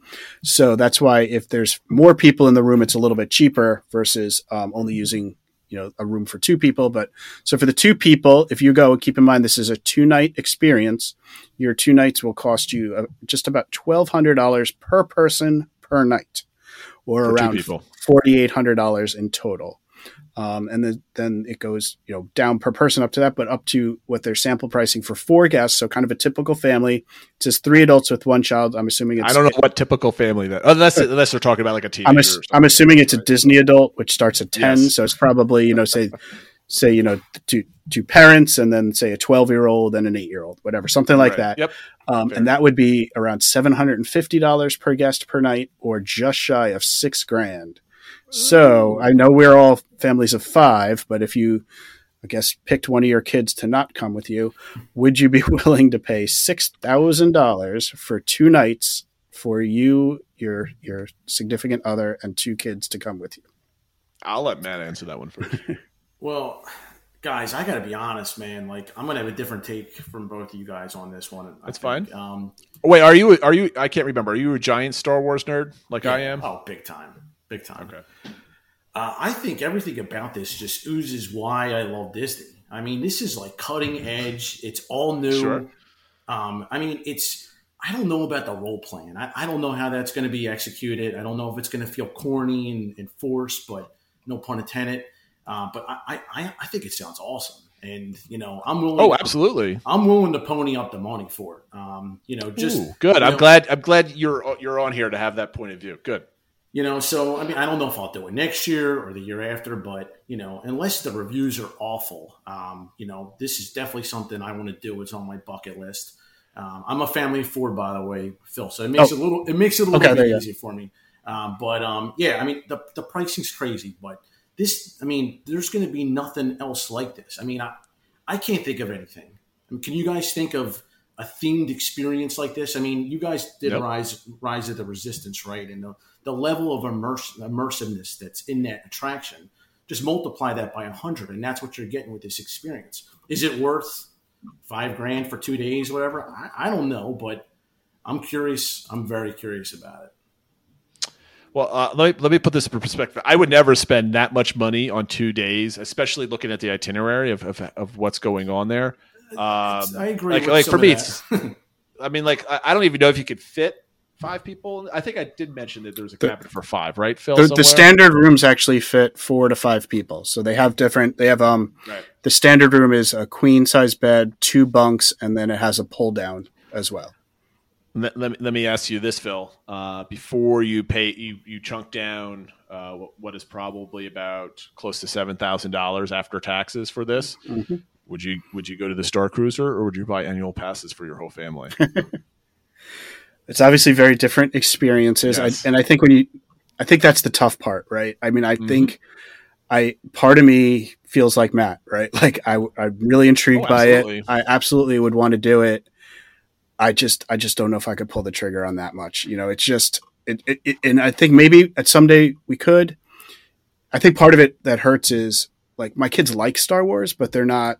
So that's why if there's more people in the room, it's a little bit cheaper versus um, only using you know a room for two people. But so for the two people, if you go, keep in mind this is a two night experience. Your two nights will cost you uh, just about twelve hundred dollars per person per night, or For around forty eight hundred dollars in total. Um, and then, then it goes, you know, down per person up to that, but up to what their sample pricing for four guests. So kind of a typical family. It says three adults with one child. I'm assuming it's. I don't know what typical family that unless unless they're talking about like a teenager. I'm, or ass- something. I'm assuming it's a Disney adult, which starts at ten. Yes. So it's probably you know say (laughs) say you know two two parents and then say a twelve year old and an eight year old, whatever, something like Right. that. Yep. Um, and that would be around seven hundred and fifty dollars per guest per night, or just shy of six grand. So I know we're all families of five, but if you, I guess, picked one of your kids to not come with you, would you be (laughs) willing to pay six thousand dollars for two nights for you, your your significant other, and two kids to come with you? I'll let Matt answer that one first. (laughs) Well, guys, I got to be honest, man. Like, I'm gonna have a different take from both of you guys on this one. That's fine. Um, Wait, are you are you? I can't remember. Are you a giant Star Wars nerd like I am? Oh, big time, big time. Okay. Uh, I think everything about this just oozes why I love Disney. I mean, this is like cutting edge. It's all new. Sure. Um, I mean, it's. I don't know about the role playing. I, I don't know how that's going to be executed. I don't know if it's going to feel corny and, and forced, but no pun intended. Uh, but I, I, I think it sounds awesome, and you know, I'm willing. Oh, absolutely. I'm willing to pony up the money for it. Um, you know, just Ooh, good. I'm know, glad. I'm glad you're you're on here to have that point of view. Good. You know, so I mean, I don't know if I'll do it next year or the year after, but you know, unless the reviews are awful, um, you know, this is definitely something I want to do. It's on my bucket list. Um, I'm a family of four, by the way, Phil. So it makes Oh. it a little it makes it a little Okay, bit easier for me. Um, but um, yeah, I mean, the the pricing's crazy, but this, I mean, there's going to be nothing else like this. I mean, I I can't think of anything. I mean, can you guys think of a themed experience like this? I mean, you guys did Nope. Rise Rise of the Resistance, right? And the, the level of immerse, immersiveness that's in that attraction, just multiply that by a hundred, and that's what you're getting with this experience. Is it worth five grand for two days, whatever? I, I don't know, but I'm curious. I'm very curious about it. Well, uh, let me let me put this in perspective. I would never spend that much money on two days, especially looking at the itinerary of of, of what's going on there. Um, I agree Like, with like for me. (laughs) I mean, like I, I don't even know if you could fit five people. I think I did mention that there was a The- cabin for five, right, Phil? The, the standard rooms actually fit four to five people. So they have different. They have um. Right. The standard room is a queen size bed, two bunks, and then it has a pull down as well. Let, let me, let me ask you this, Phil. Uh, before you pay, you, you chunk down uh, what- what is probably about close to seven thousand dollars after taxes for this. Mhm. Would you would you go to the Star Cruiser or would you buy annual passes for your whole family? (laughs) It's obviously very different experiences, Yes. I, and I think when you, I think that's the tough part, right? I mean, I Mhm. think, I part of me feels like Matt, right? (laughs) Like I, I'm really intrigued Oh, by it. I absolutely would want to do it. I just, I just don't know if I could pull the trigger on that much. You know, it's just, it, it, it and I think maybe at someday we could. I think part of it that hurts is like my kids like Star Wars, but they're not.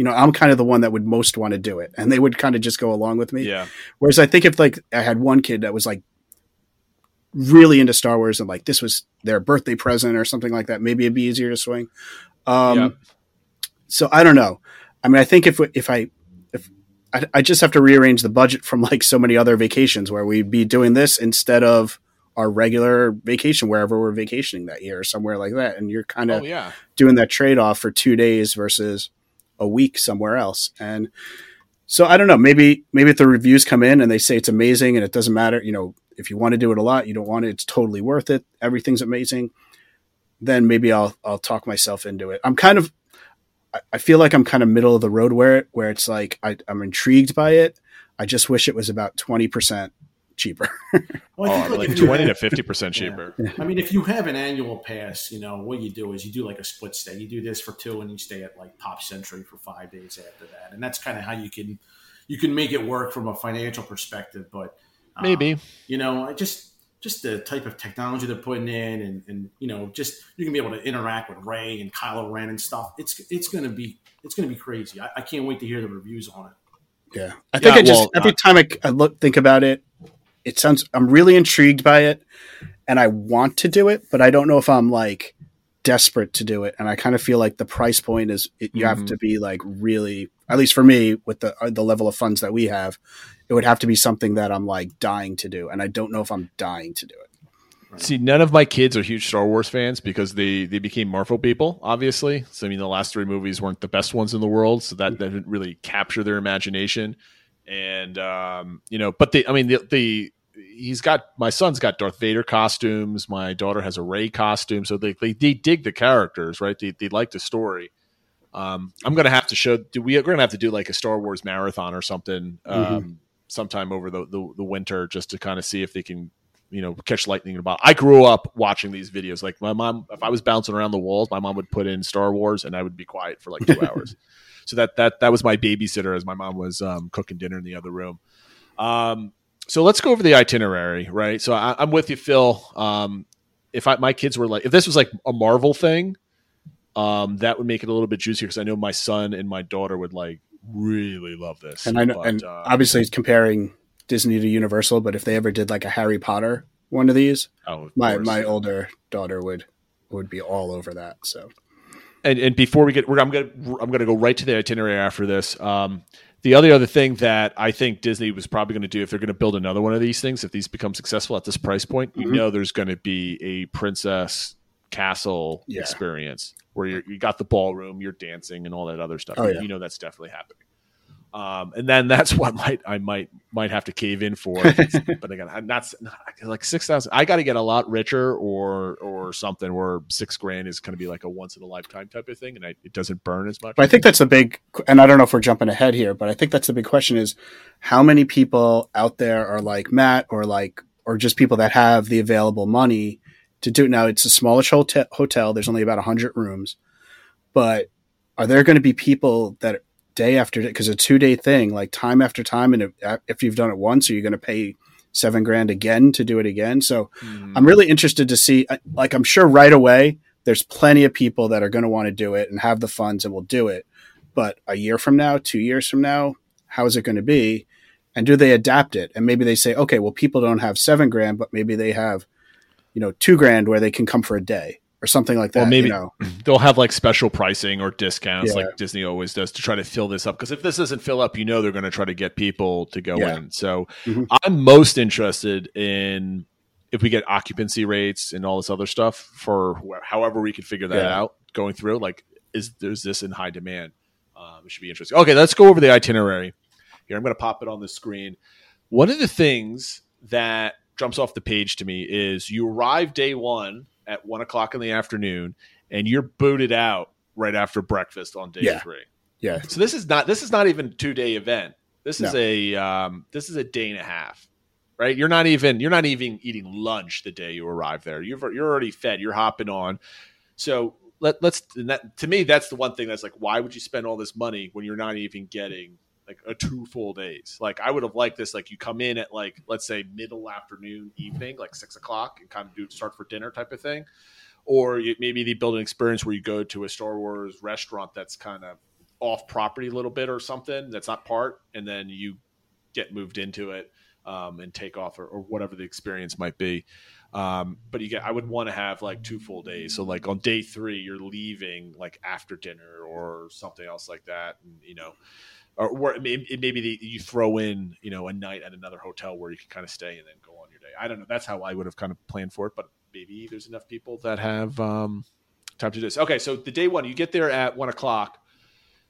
You know, I'm kind of the one that would most want to do it, and they would kind of just go along with me. yeah, Whereas I think if like I had one kid that was like really into Star Wars and like this was their birthday present or something like that, maybe it'd be easier to swing. Um, Yep. So I don't know. I mean, I think if if I if I, I just have to rearrange the budget from like so many other vacations where we'd be doing this instead of our regular vacation wherever we're vacationing that year or somewhere like that, and you're kind of oh yeah. doing that trade off for two days versus a week somewhere else. And so I don't know. Maybe maybe if the reviews come in and they say it's amazing and it doesn't matter, you know, if you want to do it a lot, you don't want it, it's totally worth it. Everything's amazing. Then maybe I'll I'll talk myself into it. I'm kind of I- feel like I'm kind of middle of the road where it where it's like I, I'm intrigued by it. I just wish it was about twenty percent cheaper. (laughs) Well, I Oh, think, like if you twenty to fifty percent Yeah. cheaper. I mean, if you have an annual pass, you know what you do is you do like a split stay. You do this for two, and you stay at like Pop Century for five days after that, and that's kind of how you can you can make it work from a financial perspective. But um, Maybe. you know, I just just the type of technology they're putting in, and and you know, just you can be able to interact with Rey and Kylo Ren and stuff. It's it's gonna be it's gonna be crazy. I, I can't wait to hear the reviews on it. Yeah, I think Yeah, I just well, every uh, time I, I look think about it, it sounds I'm really intrigued by it, and I want to do it, but I don't know if I'm like desperate to do it, and I kind of feel like the price point is it, you have Mhm. to be like really, at least for me, with the uh, the level of funds that we have, it would have to be something that I'm like dying to do, and I don't know if I'm dying to do it. See, none of my kids are huge Star Wars fans because they they became Marvel people, obviously. So I mean, the last three movies weren't the best ones in the world, so that, that didn't really capture their imagination. And um, you know, but the I mean, the, the he's got my son's got Darth Vader costumes. My daughter has a Rey costume, so they they, they dig the characters, right? They they like the story. Um, I'm gonna have to show. Do we? We're gonna have to do like a Star Wars marathon or something um, sometime over the, the the winter, just to kind of see if they can you know catch lightning in a bottle. I grew up watching these videos. Like my mom, if I was bouncing around the walls, my mom would put in Star Wars, and I would be quiet for like two (laughs) hours. So that that that was my babysitter as my mom was um, cooking dinner in the other room. Um, so let's go over the itinerary, right? So I, I'm with you, Phil. Um, if I, my kids were like, if this was like a Marvel thing, um, that would make it a little bit juicier because I know my son and my daughter would like really love this. And I know, But, and uh, obviously it's comparing Disney to Universal, but if they ever did like a Harry Potter one of these, oh, of my course. my older daughter would would be all over that. So and and before we get, we're, I'm gonna I'm gonna go right to the itinerary after this. Um, the other other thing that I think Disney was probably going to do if they're going to build another one of these things, if these become successful at this price point, you Mhm. know there's going to be a princess castle Yeah. experience where you're, you got the ballroom, you're dancing, and all that other stuff. Oh, yeah. you know that's definitely happening. Um, and then that's (laughs) what might I might might have to cave in for. (laughs) but again, I'm not like six thousand. I got to get a lot richer or or something where six grand is going to be like a once in a lifetime type of thing, and I, it doesn't burn as much. But I think that's the big, and I don't know if we're jumping ahead here, but I think that's the big question is how many people out there are like Matt or like, or just people that have the available money to do it. Now it's a smallish hotel, hotel. There's only about a hundred rooms, but are there going to be people that day after day, because a two day thing, like time after time. And if, uh, if you've done it once, are you going to pay seven grand again to do it again? So hmm. I'm really interested to see, uh, like, I'm sure right away, there's plenty of people that are going to want to do it and have the funds and will do it. But a year from now, two years from now, how is it going to be? And do they adapt it? And maybe they say, okay, well, people don't have seven grand, but maybe they have, you know, two grand where they can come for a day or something like that. Well, maybe you know? (clears throat) they'll have like special pricing or discounts, Yeah. like Disney always does, to try to fill this up. Because if this doesn't fill up, you know they're going to try to get people to go Yeah. in. So Mhm. I'm most interested in if we get occupancy rates and all this other stuff for wh- however we can figure that Yeah. out going through. Like, is there's this in high demand? Um, it should be interesting. Okay, let's go over the itinerary. Here, I'm going to pop it on the screen. One of the things that jumps off the page to me is you arrive day one at one o'clock in the afternoon, and you're booted out right after breakfast on day Yeah. three. Yeah. So this is not this is not even a two day event. This is No. a um, this is a day and a half, right? You're not even you're not even eating lunch the day you arrive there. You've you're already fed. You're hopping on. So let let's and that, to me that's the one thing that's like why would you spend all this money when you're not even getting like a two full days? Like I would have liked this. Like you come in at like let's say middle afternoon, evening, like six o'clock, and kind of do start for dinner type of thing. Or you, maybe they build an experience where you go to a Star Wars restaurant that's kind of off property a little bit or something that's not part, and then you get moved into it um, and take off or, or whatever the experience might be. Um, but you get, I would want to have like two full days. So like on day three, you're leaving like after dinner or something else like that, and you know, or, or maybe, maybe the, you throw in you know a night at another hotel where you can kind of stay and then go on your day. I don't know. That's how I would have kind of planned for it, but maybe there's enough people that have um, time to do this. Okay, so the day one, you get there at one o'clock.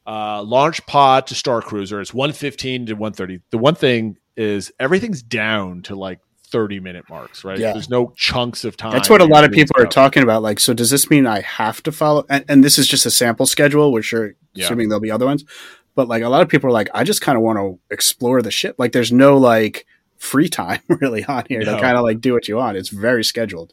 Uh, launch pod to Star Cruiser. It's one fifteen to one thirty. The one thing is everything's down to like thirty minute marks, right? Yeah. There's no chunks of time. That's what a lot of people are talking about. Like, so does this mean I have to follow? And, and this is just a sample schedule, which are Yeah. assuming there'll be other ones. But like, a lot of people are like, I just kind of want to explore the ship. Like, there's no like free time (laughs) really on here No. to kind of like do what you want. It's very scheduled.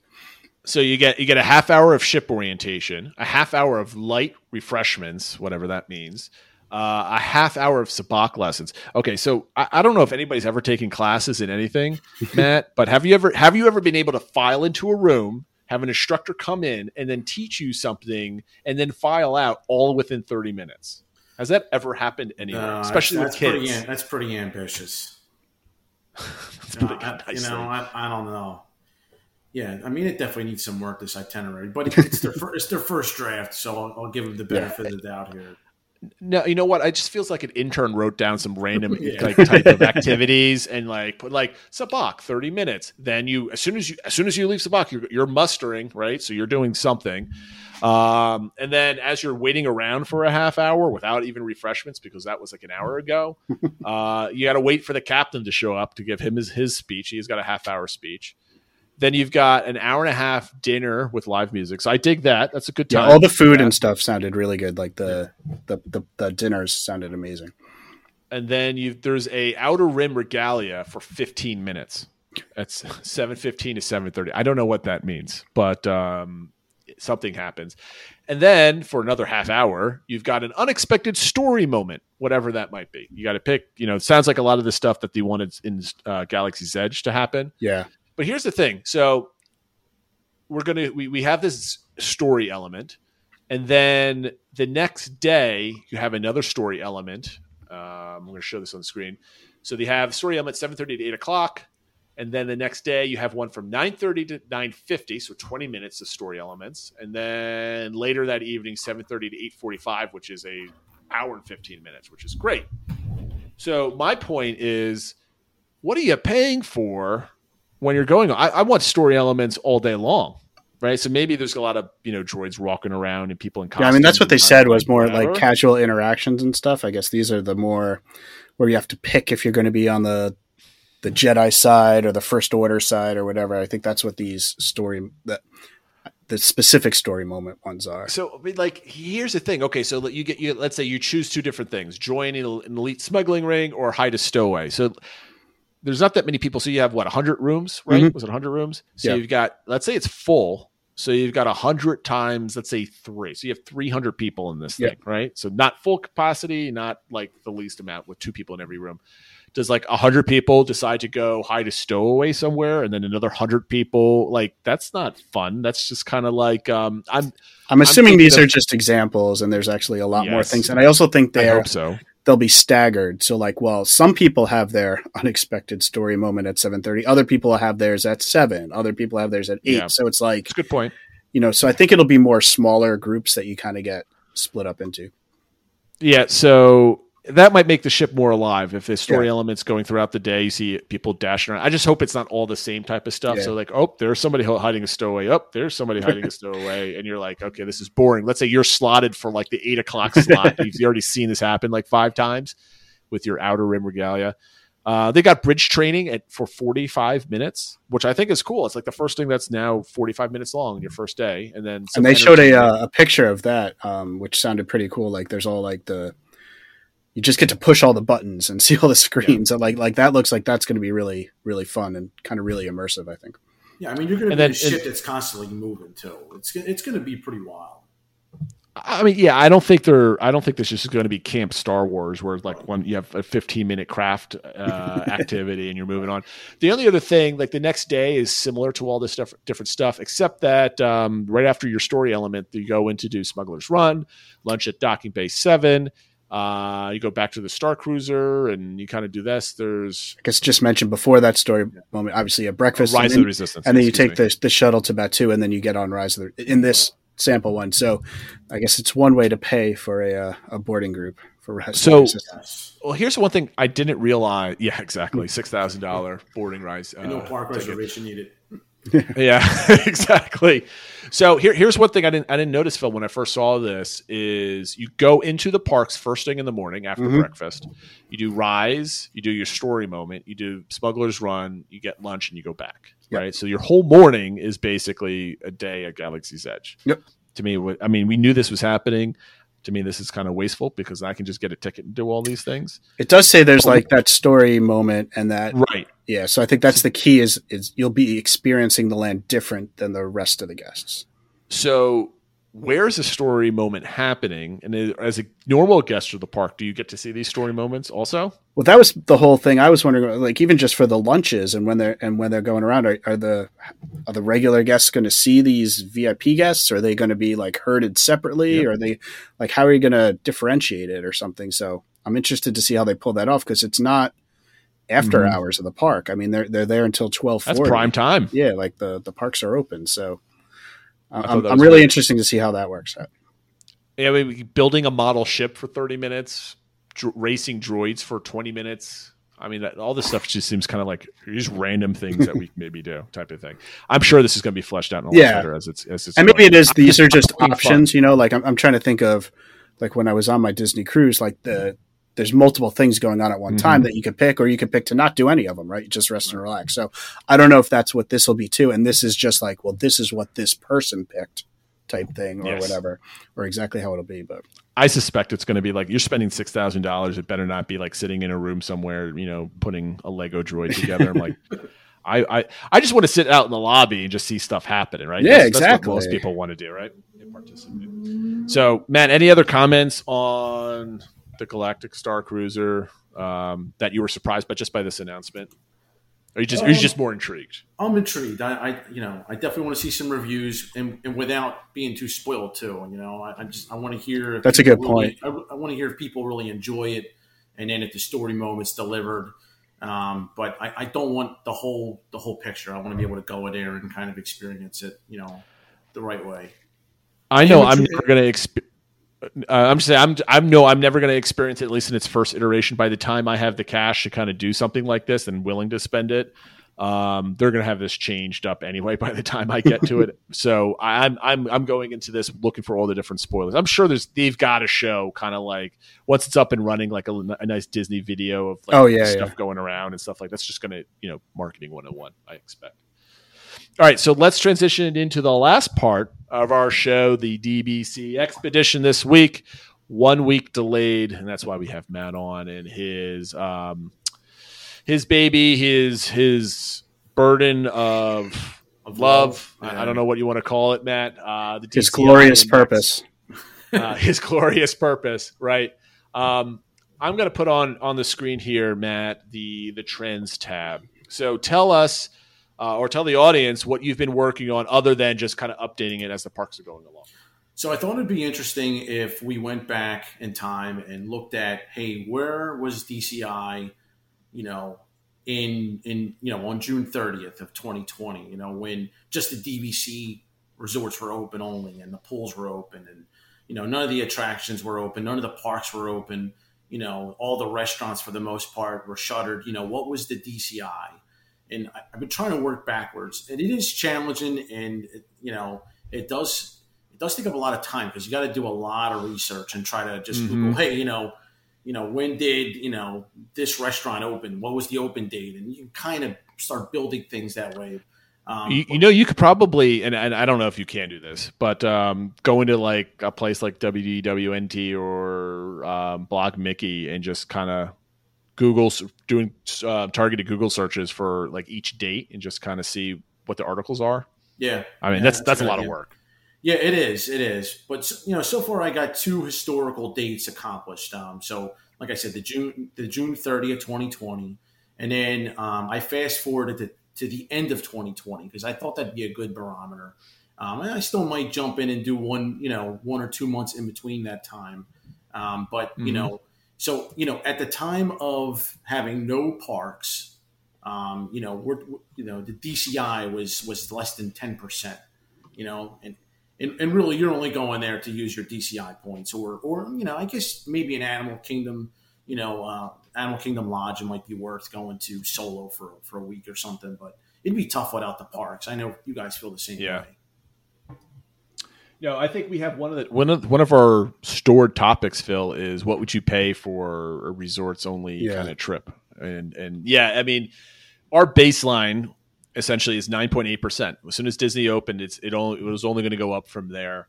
So you get you get a half hour of ship orientation, a half hour of light refreshments, whatever that means, uh, a half hour of sabacc lessons. Okay, so I, I don't know if anybody's ever taken classes in anything, (laughs) Matt, but have you ever have you ever been able to file into a room, have an instructor come in and then teach you something, and then file out all within thirty minutes? Has that ever happened anywhere, Uh, especially that's with kids? Pretty, that's pretty ambitious. (laughs) That's Uh, pretty I- you know. I, I don't know. Yeah, I mean, it definitely needs some work. This itinerary, but it's their first, it's their first draft, so I'll, I'll give them the benefit of the doubt here. No, you know what? It just feels like an intern wrote down some random (laughs) Yeah. like type of activities and like put like sabacc thirty minutes. Then you as soon as you as soon as you leave sabacc, you're, you're mustering right, so you're doing something. Um, and then as you're waiting around for a half hour without even refreshments because that was like an hour ago, (laughs) uh, you got to wait for the captain to show up to give him his his speech. He's got a half hour speech. Then you've got an hour and a half dinner with live music. So I dig that. That's a good Yeah, time. all the food and stuff sounded really good. Like the the, the, the dinners sounded amazing. and then you there's a outer rim regalia for 15 minutes. That's 7:15 to 7:30. I don't know what that means, but um, something happens. And then for another half hour, you've got an unexpected story moment, whatever that might be. You got to pick. You know, it sounds like a lot of the stuff that they wanted in uh, Galaxy's Edge to happen. Yeah. But here's the thing. So we're gonna we, we have this story element, And then the next day, you have another story element. Um, I'm going to show this on the screen. So they have story element 7:30 to 8 o'clock, and then the next day you have one from 9:30 to 9:50, so 20 minutes of story elements, and then later that evening 7:30 to 8:45, which is a hour and 15 minutes, which is great. So my point is, what are you paying for when you're going? I, I want story elements all day long right? So maybe there's a lot of you know droids walking around and people in costumes. Yeah, I mean that's what they said was more whatever. like casual interactions and stuff. I guess these are the more where you have to pick if you're going to be on the the Jedi side or the First Order side or whatever. I think that's what these story that the specific story moment ones are. So, I mean, like, here's the thing. Okay, so you get you. Let's say you choose two different things: join an elite smuggling ring or hide a stowaway. So, there's not that many people. So you have what 100 rooms, right? Mhm. Was it 100 rooms? So Yeah. you've got. Let's say it's full. So you've got 100 times, let's say three. So you have 300 people in this Yeah. thing, right? So not full capacity, not like the least amount with two people in every room. Does like 100 people decide to go hide a stowaway somewhere and then another 100 people? Like, that's not fun. That's just kind of like, um, I'm, I'm assuming thinking these of- are just examples, and there's actually a lot more things. And I also think I they're hope so. They'll be staggered. So like, well, some people have their (laughs) unexpected story moment at seven thirty. Other people have theirs at seven. Other people have theirs at eight. Yeah. So it's like, It's a good point. you know, so I think it'll be more smaller groups that you kind of get split up into. Yeah, so that might make the ship more alive if there's story Yeah. elements going throughout the day. You see people dashing around. I just hope it's not all the same type of stuff. Yeah. So like, oh, there's somebody hiding a stowaway. Up there's somebody hiding a stowaway, and you're like, okay, this is boring. Let's say you're slotted for like the eight o'clock slot. (laughs) You've already seen this happen like five times with your outer rim regalia. Uh, they got bridge training at for 45 minutes, which I think is cool. It's like the first thing that's now 45 minutes long your first day, and then and they showed a, uh, a picture of that, um, which sounded pretty cool. Like there's all like the, you just get to push all the buttons and (laughs) see all the screens. And like like that looks like that's going to be really really fun and kind of really immersive. I think. Yeah, I mean, you're going to And be then- a ship that's constantly moving too. It's gonna- it's going to be pretty wild. I mean, yeah, I don't think they're. I don't think this is going to be Camp Star Wars, where like when you have a 15 minute craft uh, (laughs) activity and you're moving on. The only other thing, like the next day, is similar to all this stuff, different stuff, except that um, right after your story element, you go in to do Smuggler's Run, lunch at Docking Bay Seven. Uh, you go back to the Star Cruiser, and you kind of do this. There's I guess just mentioned before that story moment. Obviously, a breakfast, Rise and of then, the Resistance, and then you excuse take the the shuttle to Batuu, and then you get on Rise of the in this sample one. So, I guess it's one way to pay for a uh, a boarding group for Rise. of the So- Resistance. well. Here's one thing I didn't realize. Yeah, exactly. Six thousand dollar boarding rise. And no uh, park ticket. reservation needed. (laughs) yeah, (laughs) exactly. So here, here's one thing I didn't I didn't notice, Phil, when I first saw this is you go into the parks first thing in the morning after Mhm. breakfast. You do rise, you do your story moment, you do Smuggler's Run, you get lunch, and you go back. Yep. Right. So your whole morning is basically a day at Galaxy's Edge. Yep. To me, I mean, we knew this was happening. To me, this is kind of wasteful because I can just get a ticket and do all these things. It does say there's like that story moment and that Right. yeah. So I think that's the key is is you'll be experiencing the land different than the rest of the guests. So where's the story moment happening? And as a normal guest of the park, do you get to see these story moments also? Well, that was the whole thing. I was wondering, like, even just for the lunches and when they're and when they're going around, are, are the are the regular guests going to see these VIP guests? Are they going to be like herded separately? Or are they like how are you going to differentiate it or something? So I'm interested to see how they pull that off because it's not after Mhm. hours of the park. I mean, they're they're there until twelve. That's prime time. Yeah, like the the parks are open. So I'm, I'm really great. interesting to see how that works out. Yeah, I mean, building a model ship for 30 minutes, dr- racing droids for 20 minutes. I mean, all this stuff just seems kind of like just random things that we (laughs) maybe do, type of thing. I'm sure this is going to be fleshed out in a lot Yeah. better as it's as it's and maybe going. it is these are just (laughs) Having fun. options you know like I'm, I'm trying to think of like when i was on my disney cruise like the there's multiple things going on at one Mhm. time that you could pick or you could pick to not do any of them right You just rest and relax so i don't know if that's what this will be too and this is just like well this is what this person picked type thing or Yes. whatever or exactly how it'll be but I suspect it's going to be like you're spending six thousand dollars. It better not be like sitting in a room somewhere, you know, putting a Lego droid together. I'm like, (laughs) I, I, I just want to sit out in the lobby and just see stuff happening, right? Yeah, That's- That's exactly. what most people want to do, right? So, Matt, any other comments on the Galactic Star Cruiser um, that you were surprised by just by this announcement? Are you just are you just more intrigued? I'm intrigued. I, I you know I definitely want to see some reviews and, and without being too spoiled too. You know I, I just I want to hear. if That's a good really- point. I, I want to hear if people really enjoy it, and then if the story moment's delivered. Um, but I, I don't want the whole the whole picture. I want to be able to go in there and kind of experience it. You know, the right way. I know Yeah, I'm never going to exp- uh, I'm just saying I'm I'm no I'm never going to experience it at least in its first iteration. By the time I have the cash to kind of do something like this and willing to spend it, um, they're going to have this changed up anyway. By the time I get to it, (laughs) so I'm I'm I'm going into this looking for all the different spoilers. I'm sure there's they've got a show kind of like once it's up and running, like a, a nice Disney video of like Oh, yeah, stuff yeah. going around and stuff like that's just going to you know marketing 101. I expect. All right, so let's transition into the last part of our show, the DBC expedition this week. One week delayed, and that's why we have Matt on and his um, his baby, his his burden of, Of love. love, I, don't know what you want to call it, Matt. Uh, the His glorious index. purpose. (laughs) uh, his glorious purpose, right? Um, I'm going to put on on the screen here, Matt, the the trends tab. So tell us, uh, or tell the audience, what you've been working on, other than just kind of updating it as the parks are going along. So I thought it'd be interesting if we went back in time and looked at, hey, where was DCI, you know, in in you know on June 30th of 2020, you know, when just the DVC resorts were open only and the pools were open and you know none of the attractions were open, none of the parks were open, you know, all the restaurants for the most part were shuttered. You know, what was the DCI? And I, I've been trying to work backwards, and it is challenging, and it, you know, it does it does take up a lot of time because you got to do a lot of research and try to just Mhm. Google, hey, you know, you know, when did you know this restaurant open? What was the open date? And you can kind of start building things that way. Um, you, you know, you could probably, and, and I don't know if you can do this, but um, go into like a place like WDWNT or um, Blog Mickey and just kind of Google doing uh, targeted Google searches for like each date and just kind of see what the articles are. yeah, I mean, Yeah, that's that's a lot of work. Yeah, it is. It is. But you know, so far I got two historical dates accomplished. Um, so, like I said, the June the June thirtieth, twenty twenty, and then um, I fast forwarded to, to the end of twenty twenty because I thought that'd be a good barometer. Um, and I still might jump in and do one, you know, one or two months in between that time. Um, but you Mhm. know, so you know, at the time of having no parks, um, you know, we're you know the DCI was was less than ten percent. You know, and and, and really you're only going there to use your DCI points or or you know I guess maybe an Animal Kingdom you know uh, Animal Kingdom Lodge it might be worth going to solo for for a week or something but it'd be tough without the parks I know you guys feel the same Yeah. way No, I think we have one of the one of one of our stored topics. Phil is what would you pay for a resorts only Yeah. kind of trip? And and yeah, I mean, our baseline essentially is nine point eight percent. As soon as Disney opened, it's it only it was only going to go up from there.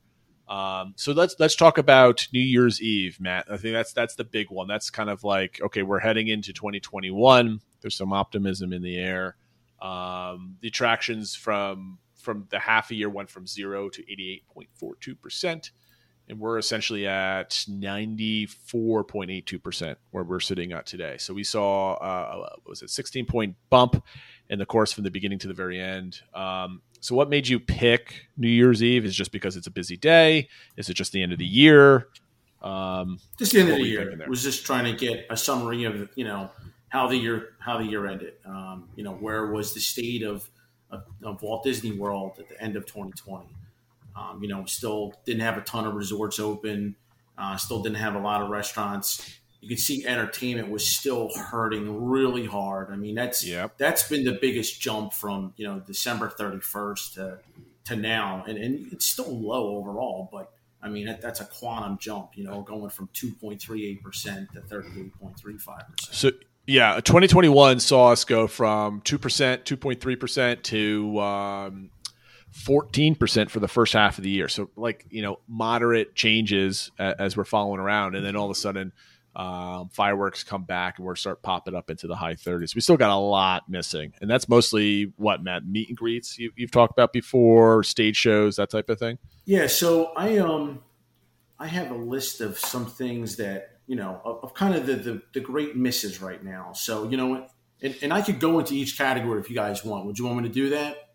Um, so let's let's talk about New Year's Eve, Matt. I think that's that's the big one. That's kind of like okay, we're heading into 2021. There's some optimism in the air. Um, the attractions from from the half a year went from zero to 88.42 percent, and we're essentially at 94.82 percent where we're sitting at today. So we saw uh, what was it 16 point bump in the course from the beginning to the very end. Um, so what made you pick New Year's Eve? Is it just because it's a busy day? Is it just the end of the year? Um, just the end of the year was just trying to get a summary of you know how the year how the year ended um, you know where was the state of, of, of Walt Disney World at the end of 2020 um, you know still didn't have a ton of resorts open uh, still didn't have a lot of restaurants you could see entertainment was still hurting really hard I mean that's Yep. that's been the biggest jump from you know December 31st to to now and, and it's still low overall but I mean, that, that's a quantum jump, you know, going from 2.38% to 38.35%. So yeah, 2021 saw us go from two percent, 2.3 percent to um, 14 percent for the first half of the year. So like you know, moderate changes as we're following around, and then all of a sudden. Um, fireworks come back and we're start popping up into the high 30s. We still got a lot missing, and that's mostly what Matt meet and greets you, you've talked about before, stage shows, that type of thing. Yeah, so I um I have a list of some things that, you know, of, of kind of the, the, the great misses right now. So, you know, and, and I could go into each category if you guys want. Would you want me to do that?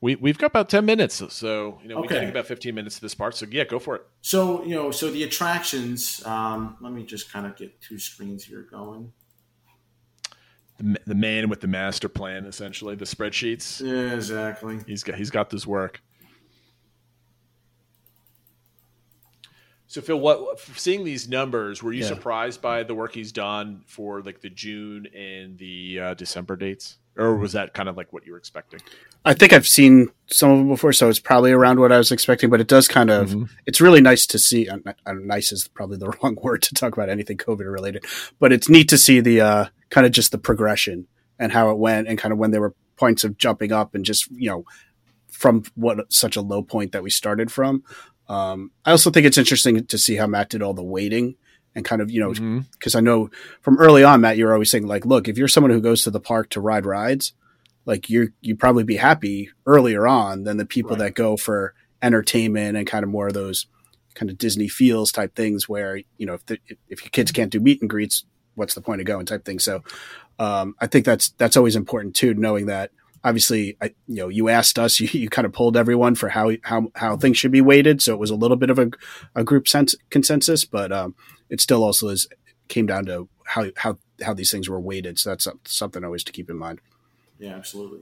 We we've got about ten minutes, so you know we're Okay. getting about fifteen minutes to this part. So yeah, go for it. So you know, so the attractions. Um, let me just kind of get two screens here going. The, the man with the master plan, essentially the spreadsheets. Yeah, exactly. He's got he's got this work. So Phil, what seeing these numbers, were you Yeah. surprised by the work he's done for like the June and the uh, December dates, or was that kind of like what you were expecting? I think I've seen some of them before, so it's probably around what I was expecting. But it does kind of, Mm-hmm. it's really nice to see. Uh, nice is probably the (laughs) wrong word to talk about anything COVID related, but it's neat to see the uh, kind of just the progression and how it went, and kind of when there were points of jumping up and just you know from what such a low point that we started from. Um, I also think it's interesting to see how Matt did all the waiting and kind of you know because I know from early on, Matt, you're always saying like, look, if you're someone who goes to the park to ride rides, like you you probably be happy earlier on than the people that go for entertainment and kind of more of those kind of Disney feels type things where you know if the, if your kids can't do meet and greets, what's the point of going type thing. So um, I think that's that's always important too, knowing that obviously I, you know you asked us, (laughs) you, you kind of pulled everyone for how how how things should be weighted, so it was a little bit of a, a group sense consensus, but um, it still also is came down to how how how these things were weighted. So that's something always to keep in mind. Yeah, absolutely.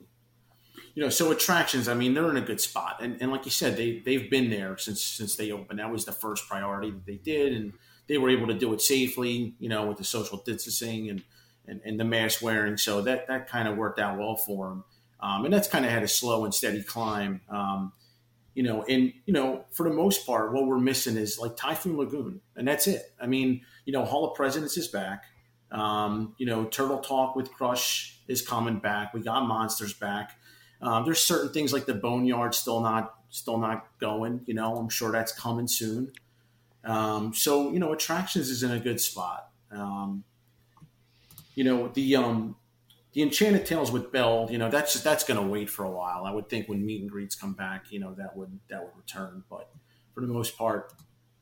You know, so attractions, I mean, they're in a good spot, and, and like you said, they they've been there since since they opened. That was the first priority that they did, and they were able to do it safely. You know, with the social distancing and and, and the mask wearing, so that that kind of worked out well for them. Um, and that's kind of had a slow and steady climb. Um, you know, and you know, for the most part, what we're missing is like Typhoon Lagoon, and that's it. I mean, you know, Hall of Presidents is back. Um, you know, Turtle Talk with Crush is coming back. We got Monsters back. Um, there's certain things like the Boneyard still not still not going. You know, I'm sure that's coming soon. Um, so you know, attractions is in a good spot. Um, you know, the um, the Enchanted Tales with Belle. You know, that's that's going to wait for a while. I would think when meet and greets come back, you know, that would that would return. But for the most part,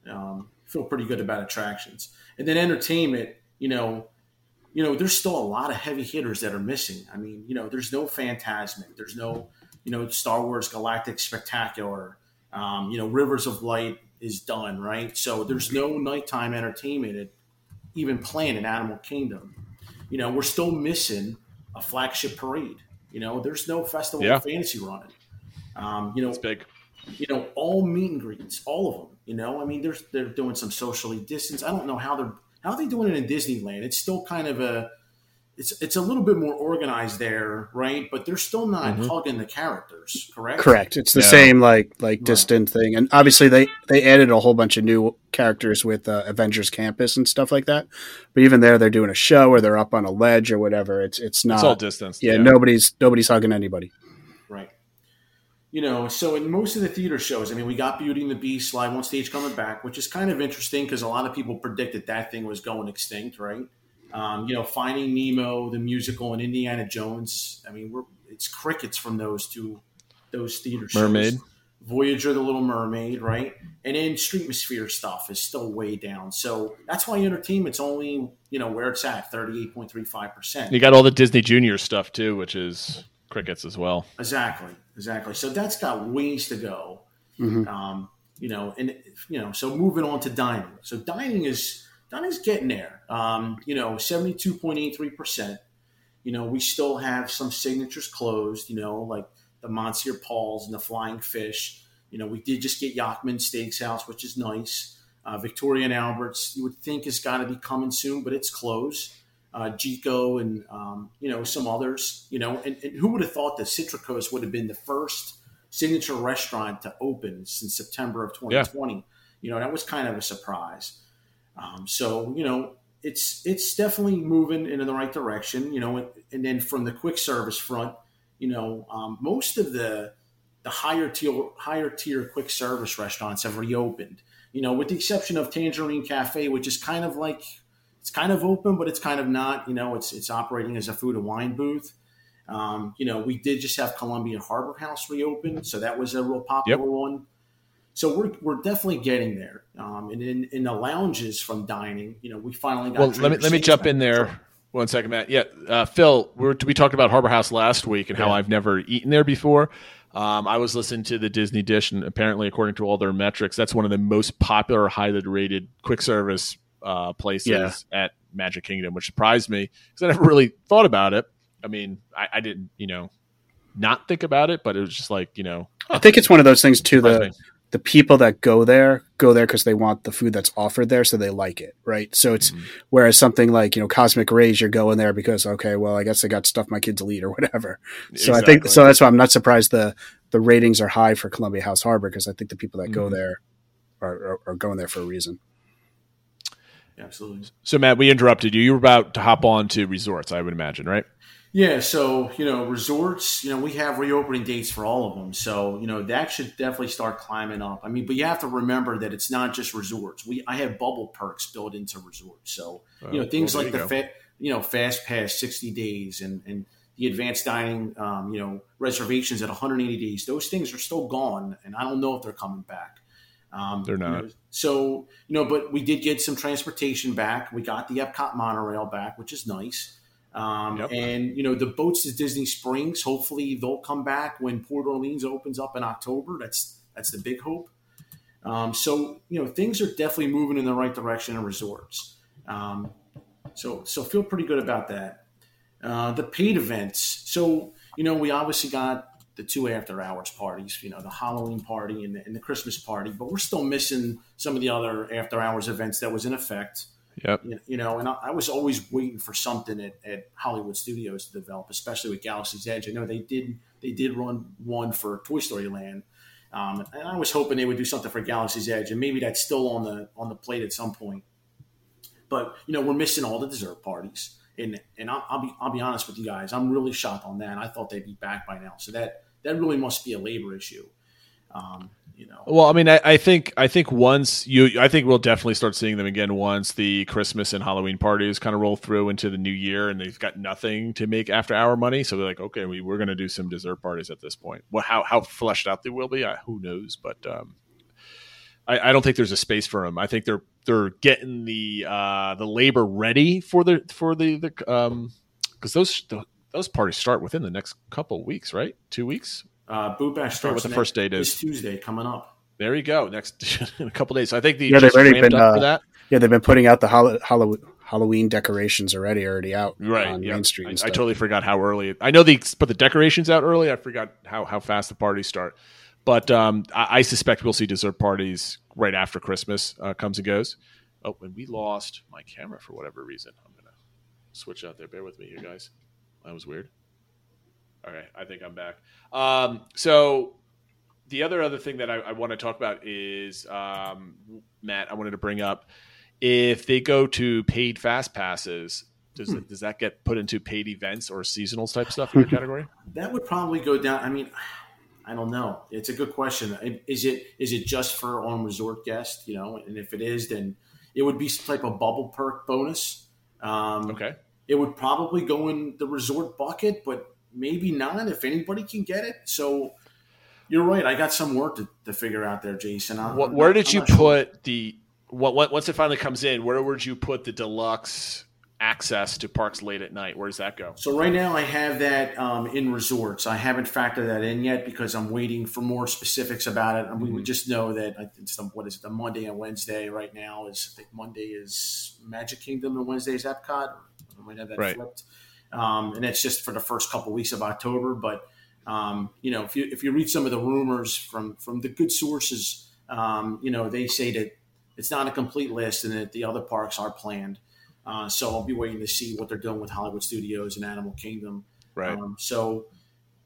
um, feel pretty good about attractions. And then entertainment, you know, you know, there's still a lot of heavy hitters that are missing. I mean, you know, there's no Fantasmic, there's no, you know, Star Wars Galactic Spectacular. Um, you know, Rivers of Light is done, right? So there's no nighttime entertainment at even playing in Animal Kingdom. You know, we're still missing a flagship parade. You know, there's no festival Yeah. of fantasy running. Um, you know, It's big. you know, all meet and greets, all of them. You know, I mean, they're they're doing some socially distance. I don't know how they're how are they doing it in Disneyland. It's still kind of a it's it's a little bit more organized there, right? But they're still not Mhm. hugging the characters, correct? Correct. It's the Yeah. same like like distant thing, and obviously they they added a whole bunch of new characters with uh, Avengers Campus and stuff like that. But even there, they're doing a show or they're up on a ledge or whatever. It's it's not all distance. Yeah, yeah. nobody's nobody's hugging anybody. Right. You know, so in most of the theater shows, I mean, we got Beauty and the Beast live on stage coming back, which is kind of interesting because a lot of people predicted that thing was going extinct, right? Um, you know, Finding Nemo, the musical, and Indiana Jones. I mean, we're it's crickets from those two, those theater shows. Mermaid. Voyager, the Little Mermaid, right? And then Streetmosphere stuff is still way down. So that's why entertainment's only, you know, where it's at, 38.35%. You got all the Disney Junior stuff too, which is crickets as well. Exactly, exactly. So that's got ways to go. Mhm. Um, you know, and you know, so moving on to dining. So dining is dining's getting there. Um, you know, seventy two point eight three percent. You know, we still have some signatures closed. You know, like the Monsieur Paul's and the Flying Fish. You know, we did just get Yachtsman Steakhouse, which is nice. Uh, Victoria and Alberts, you would think has got to be coming soon, but it's closed. Uh, Jiko and um, you know some others. You know, and, and who would have thought that Citricos would have been the first signature restaurant to open since September of 2020? You know, that was kind of a surprise. Um, so you know, it's it's definitely moving in the right direction. You know, and, and then from the quick service front, you know, um, most of the the higher tier higher tier quick service restaurants have reopened. You know, with the exception of Tangerine Cafe, which is kind of like it's kind of open, but it's kind of not. You know, it's it's operating as a food and wine booth. Um, you know, we did just have Columbia Harbor House reopen, so that was a real popular one. So we're, we're definitely getting there. Um, and in, in the lounges from dining, you know, we finally got. Well, let me let me jump in there One second, Matt. Yeah, uh, Phil, we, were, we talked about Harbor House last week and how I've never eaten there before. Um, I was listening to the Disney Dish, and apparently, according to all their metrics, that's one of the most popular, highly rated quick service uh, places Yeah. at Magic Kingdom, which surprised me because I never really thought about it. I mean, I, I didn't, you know, not think about it, but it was just like, you know, I think it's one of those things too. Surprised The me. The people that go there go there because they want the food that's offered there, so they like it, right? So it's Mm-hmm. whereas something like you know Cosmic Rays, you're going there because okay, well, I guess I got stuff my kids will eat or whatever. So I think so. That's why I'm not surprised the the ratings are high for Columbia House Harbor because I think the people that go Mhm. there are, are, are going there for a reason. Absolutely. So, Matt, we interrupted you. You were about to hop on to resorts, I would imagine, right? Yeah, so you know, resorts, you know, we have reopening dates for all of them. So, you know, that should definitely start climbing up. I mean, but you have to remember that it's not just resorts. We I have bubble perks built into resorts. So, you know, Oh, things well, like the you fa- you know, fast pass 60 days and and the advanced dining um, you know, reservations at 180 days. Those things are still gone and I don't know if they're coming back. Um, They're you not. know, so, you know, but we did get some transportation back. We got the Epcot monorail back, which is nice. Um, Yep. And, you know, the boats to Disney Springs, hopefully they'll come back when Port Orleans opens up in October. That's that's the big hope. Um, so, you know, things are definitely moving in the right direction in resorts. Um, so, so feel pretty good about that. Uh, the paid events. So, you know, we obviously got the two after hours parties, you know, the Halloween party and the, and the Christmas party, but we're still missing some of the other after hours events that was in effect. Yep. You, know, and I, I was always waiting for something at, at Hollywood Studios to develop, especially with Galaxy's Edge. I know they did they did run one for Toy Story Land, um, and I was hoping they would do something for Galaxy's Edge, and maybe that's still on the on the plate at some point. But you know, we're missing all the dessert parties, and and I'll, I'll be I'll be honest with you guys, I'm really shocked on that. I thought they'd be back by now, so that that really must be a labor issue. Um, you know, Well, I mean, I, I think I think once you, I think we'll definitely start seeing them again once the Christmas and Halloween parties kind of roll through into the new year, and they've got nothing to make after hour money. So they're like, okay, we, we're going to do some dessert parties at this point. Well, how how fleshed out they will be, I, who knows? But um, I, I don't think there's a space for them. I think they're they're getting the uh, the labor ready for the for the the um because those the, those parties start within the next couple weeks, right? Two weeks. Uh, Boo Bash Forget what the next- first date this is. Tuesday coming up. There you go. Next (laughs) in a couple days. I think the Yeah, they've already been up for uh, that. yeah they've been putting out the Hall- Hallow- Halloween decorations already already out Right, on yeah. Main Street. I, And I stuff. totally forgot how early. I know they put the decorations out early. I forgot how how fast the parties start. But um, I, I suspect we'll see dessert parties right after Christmas uh, comes and goes. Oh, and we lost my camera for whatever reason. I'm gonna switch out there. Bear with me, you guys. That was weird. Okay, I think I'm back. Um, so the other other thing that I, I want to talk about is um, Matt. I wanted to bring up if they go to paid fast passes. Does Hmm. does that get put into paid events or seasonals type stuff in (laughs) your category? That would probably go down. I mean, I don't know. It's a good question. Is it is it just for on resort guests? You know, and if it is, then it would be some type of bubble perk bonus. Um, Okay. It would probably go in the resort bucket, but maybe not if anybody can get it. So you're right. I got some work to, to figure out there, Jason. I'm, What, where did I'm you not sure. put the what, what once it finally comes in? Where would you put the deluxe access to parks late at night? Where does that go? So right now I have that um, in resorts. I haven't factored that in yet because I'm waiting for more specifics about it. And we Mm-hmm. would just know that it's the, what is it, the Monday and Wednesday right now is I think Monday is Magic Kingdom and Wednesday is Epcot. I might have that Right. flipped. Um, and that's just for the first couple weeks of October. But um, you know, if you if you read some of the rumors from from the good sources, um, you know, they say that it's not a complete list and that the other parks are planned. Uh, so I'll be waiting to see what they're doing with Hollywood Studios and Animal Kingdom. Right. Um, so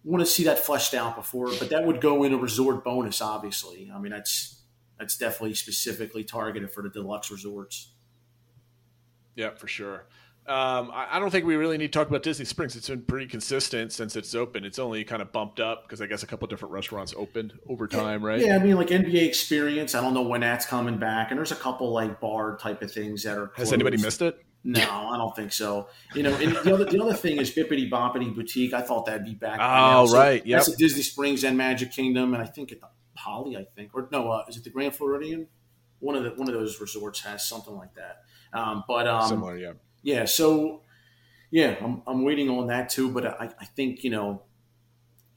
want to see that fleshed out before, but that would go in a resort bonus. Obviously, I mean that's that's definitely specifically targeted for the deluxe resorts. Yeah, for sure. Um, I, I don't think we really need to talk about Disney Springs. It's been pretty consistent since it's open. It's only kind of bumped up because I guess a couple different restaurants opened over time, right? Yeah, I mean like NBA Experience. I don't know when that's coming back, and there's a couple like bar type of things that are. Has anybody missed it? No, I don't think so. You know, and the other the other thing is Bibbidi Bobbidi Boutique. I thought that'd be back. Oh. So right, yep. That's at Disney Springs and Magic Kingdom, and I think at the Poly. I think, or no, uh, is it the Grand Floridian? One of the one of those resorts has something like that. Um, but um, Similar, yeah. Yeah. So Yeah, I'm, I'm waiting on that too, but I, I think you know,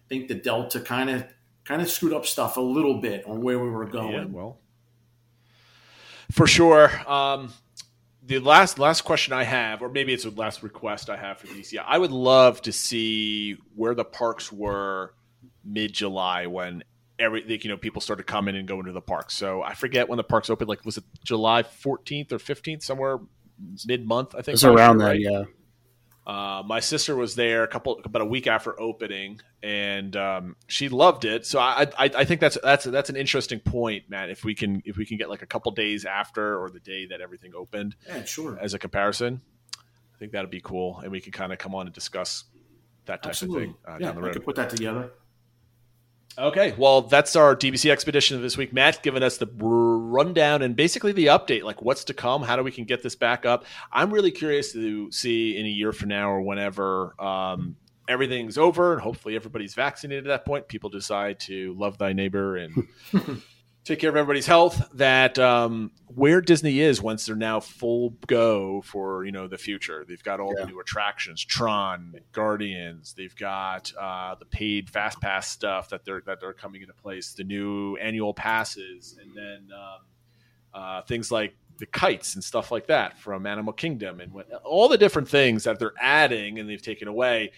I think the Delta kind of kind of screwed up stuff a little bit on where we were going. Yeah, well, for sure. Um, the last last question I have, or maybe it's the last request I have for DCI, I would love to see where the parks were mid July when every you know people started coming and going to the parks. So I forget when the parks opened. Like was it July 14th or 15th, somewhere mid month? I think it's around that. Yeah. Uh, my sister was there a couple about a week after opening, and um, she loved it. So I, I, I think that's that's that's an interesting point, Matt. If we can if we can get like a couple days after or the day that everything opened, yeah, sure, as a comparison, I think that'd be cool, and we can kind of come on and discuss that type Absolutely. of thing uh, yeah, down the road. We could put that together. Okay, well, that's our DBC expedition of this week. Matt giving us the rundown and basically the update, like what's to come, how do we can get this back up. I'm really curious to see in a year from now or whenever um, everything's over and hopefully everybody's vaccinated at that point. People decide to love thy neighbor and (laughs) take care of everybody's health. That um, where Disney is once they're now full go for you know the future. They've got all yeah. the new attractions, Tron, Guardians. They've got uh, the paid Fast Pass stuff that they're that they're coming into place. The new annual passes, and then um, uh, things like the kites and stuff like that from Animal Kingdom, and what, all the different things that they're adding and they've taken away.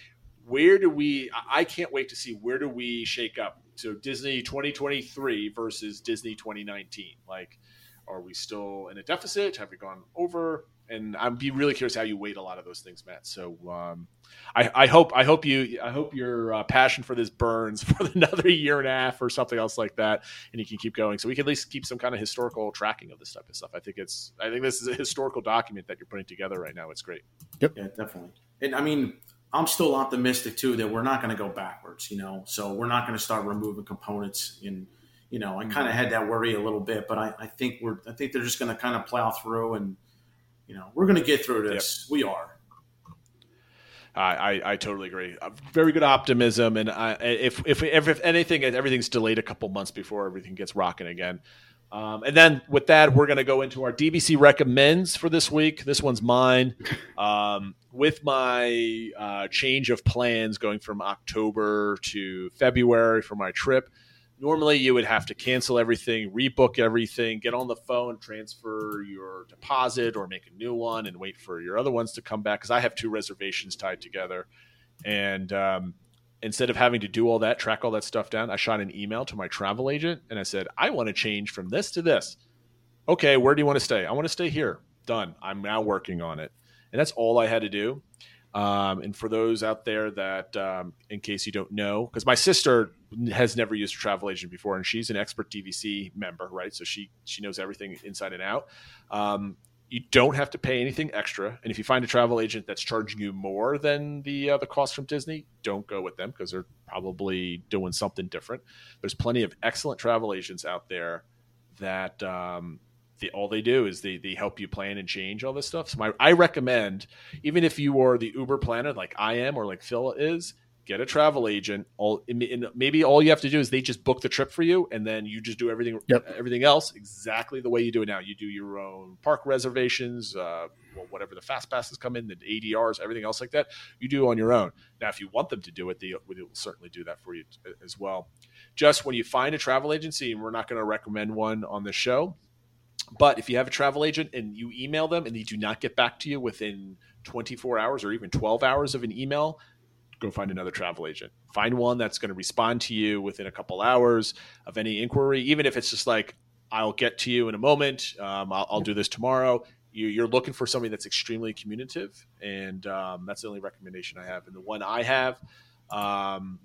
Where do we? I can't wait to see where do we shake up so Disney 2023 versus Disney 2019. Like, are we still in a deficit? Have we gone over? And I'd be really curious how you weight a lot of those things, Matt. So um, I, I, hope I hope you I hope your uh, passion for this burns (laughs) for another year and a half or something else like that, and you can keep going. So we can at least keep some kind of historical tracking of this type of stuff. I think it's I think this is a historical document that you're putting together right now. It's great. Yep. Yeah, definitely. And I mean, I'm still optimistic too that we're not going to go backwards, you know. So we're not going to start removing components. And you know, I kind of had that worry a little bit, but I, I think we're I think they're just going to kind of plow through, and you know, we're going to get through this. Yep. We are. I, I, I, totally agree. Uh, very good optimism, and I, if, if if if anything, everything's delayed a couple months before everything gets rocking again. Um, and then with that, we're going to go into our DBC recommends for this week. This one's mine. (laughs) Um, with my uh, change of plans going from October to February for my trip, normally you would have to cancel everything, rebook everything, get on the phone, transfer your deposit, or make a new one, and wait for your other ones to come back. Because I have two reservations tied together, and um, instead of having to do all that, track all that stuff down, I shot an email to my travel agent and I said, I want to change from this to this. Okay, where do you want to stay? I want to stay here. Done. I'm now working on it. And that's all I had to do. Um, and for those out there that, um, in case you don't know, because my sister has never used a travel agent before, and she's an expert DVC member, right? So she she knows everything inside and out. Um, you don't have to pay anything extra. And if you find a travel agent that's charging you more than the uh, the cost from Disney, don't go with them because they're probably doing something different. There's plenty of excellent travel agents out there that um, the, all they do is they, they help you plan and change all this stuff. So my, I recommend, even if you are the Uber planner like I am or like Phil is, get a travel agent. All maybe all you have to do is they just book the trip for you, and then you just do everything yep. everything else exactly the way you do it now. You do your own park reservations, uh, whatever the fast passes come in, the ADRs, everything else like that. You do on your own. Now, if you want them to do it, they, they will certainly do that for you as well. Just when you find a travel agency, and we're not going to recommend one on the show. But if you have a travel agent and you email them and they do not get back to you within 24 hours or even 12 hours of an email, go find another travel agent. Find one that's going to respond to you within a couple hours of any inquiry, even if it's just like, I'll get to you in a moment. Um, I'll, I'll, do this tomorrow. You, are looking for somebody that's extremely communicative, and um, that's the only recommendation I have. And the one I have um,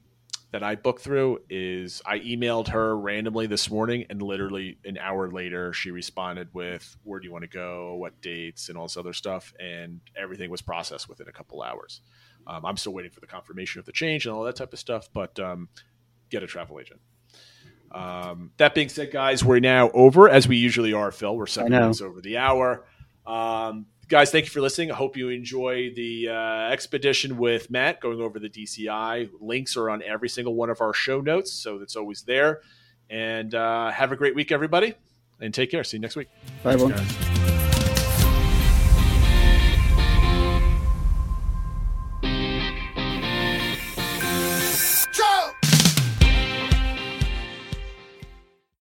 that I booked through is I emailed her randomly this morning, and literally an hour later, she responded with where do you want to go, what dates, and all this other stuff, and everything was processed within a couple hours. Um, I'm still waiting for the confirmation of the change and all that type of stuff, but um, get a travel agent. Um, that being said, guys, we're now over as we usually are. Phil, we're seven minutes over the hour. Um, guys, thank you for listening. I hope you enjoy the uh, expedition with Matt going over the DCI. Links are on every single one of our show notes, so it's always there. And uh, have a great week, everybody, and take care. See you next week. Bye, everyone.